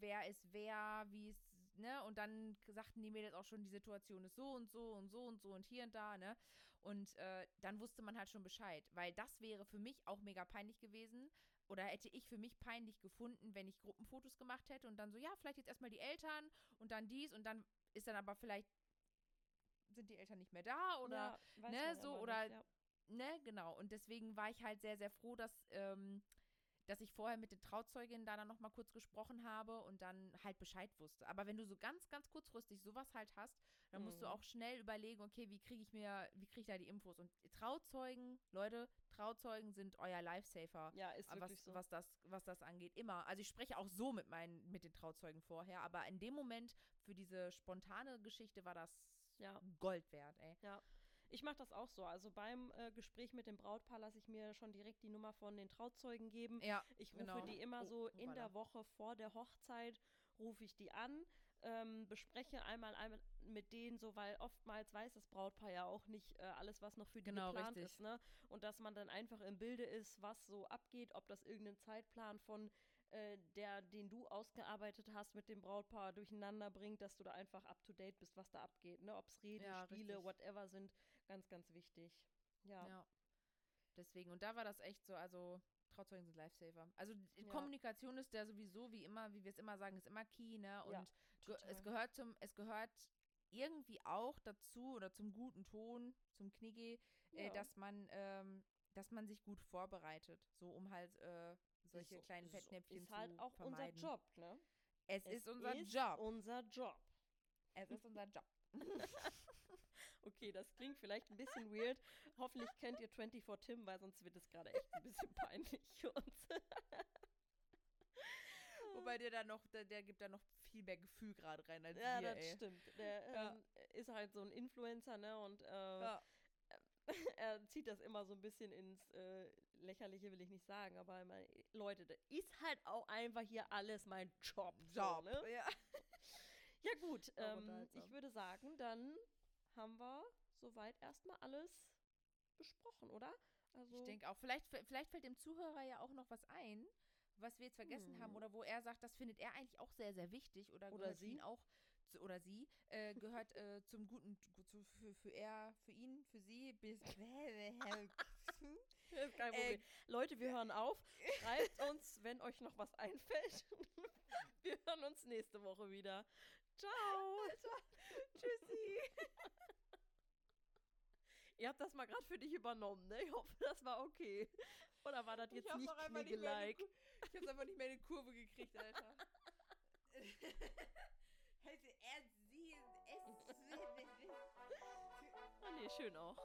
wer ist wer, wie ist, ne? Und dann sagten die Mädels auch schon, die Situation ist so und so und so und so und hier und da, ne? Und äh, dann wusste man halt schon Bescheid, weil das wäre für mich auch mega peinlich gewesen. Oder hätte ich für mich peinlich gefunden, wenn ich Gruppenfotos gemacht hätte und dann so, ja, vielleicht jetzt erstmal die Eltern und dann dies und dann ist dann aber vielleicht, sind die Eltern nicht mehr da oder ja, ne, so, oder- nicht, ja. ne, genau. Und deswegen war ich halt sehr, sehr froh, dass, ähm, dass ich vorher mit den Trauzeuginnen da dann nochmal kurz gesprochen habe und dann halt Bescheid wusste. Aber wenn du so ganz, ganz kurzfristig sowas halt hast, dann musst du Mhm. auch schnell überlegen, okay, wie kriege ich mir, wie kriege ich da die Infos? Und Trauzeugen, Leute, Trauzeugen sind euer Lifesaver. Ja, ist äh, wirklich Was, so. was, das, was das angeht, immer. Also ich spreche auch so mit meinen, mit den Trauzeugen vorher, aber in dem Moment für diese spontane Geschichte war das Ja. Gold wert, ey. Ich mache das auch so. Also beim äh, Gespräch mit dem Brautpaar lasse ich mir schon direkt die Nummer von den Trauzeugen geben. Ja, Ich rufe genau. die immer Oh, so in hoppala. der Woche vor der Hochzeit, rufe ich die an, ähm, bespreche einmal, einmal mit denen so, weil oftmals weiß das Brautpaar ja auch nicht äh, alles, was noch für die Genau, geplant richtig. ist. Ne? Und dass man dann einfach im Bilde ist, was so abgeht, ob das irgendein Zeitplan von äh, der, den du ausgearbeitet hast mit dem Brautpaar durcheinander bringt, dass du da einfach up to date bist, was da abgeht. Ne? Ob es Reden, Ja, Spiele, richtig. whatever sind, ganz, ganz wichtig. Ja. Ja. Deswegen, und da war das echt so, also Trauzeugen sind Lifesaver. Also die Ja. Kommunikation ist ja sowieso, wie immer, wie wir es immer sagen, ist immer key, ne? Und Ja, ge es gehört zum, es gehört irgendwie auch dazu oder zum guten Ton, zum Knigge, äh, dass man, ähm, dass man sich gut vorbereitet, so um halt äh, solche So- kleinen Fettnäpfchen Ist halt zu auch vermeiden. unser Job, ne? Es, Es ist unser ist Job. Unser Job. Es ist unser Job. Okay, das klingt vielleicht ein bisschen weird. Hoffentlich kennt ihr 24 Tim, weil sonst wird es gerade echt ein bisschen peinlich für uns. Wobei der da noch, der, der gibt da noch viel mehr Gefühl gerade rein als ja, wir, das ey. stimmt. Der Ja. ähm, ist halt so ein Influencer, ne? Und äh, Ja. er zieht das immer so ein bisschen ins äh, Lächerliche, will ich nicht sagen. Aber ich meine, Leute, das ist halt auch einfach hier alles mein Job. Job. So, ne? Ja. Ja, gut. Ähm, ich würde sagen, dann haben wir soweit erstmal alles besprochen, oder? Also ich denke auch, vielleicht, vielleicht fällt dem Zuhörer ja auch noch was ein, was wir jetzt vergessen hm. haben oder wo er sagt, das findet er eigentlich auch sehr, sehr wichtig oder, oder sie auch oder sie äh, gehört äh, zum guten zu, für, für er für ihn für sie bis kein Problem. Äh, Leute, wir hören auf. Schreibt uns, wenn euch noch was einfällt. wir hören uns nächste Woche wieder. Ciao. Tschüssi. Ihr habt das mal gerade für dich übernommen, ne? Ich hoffe, das war okay. Oder war das jetzt ich nicht knicke-like? Ich hab's einfach nicht mehr in die Kurve gekriegt, Alter. Hätte er sie es. Oh nee, schön auch.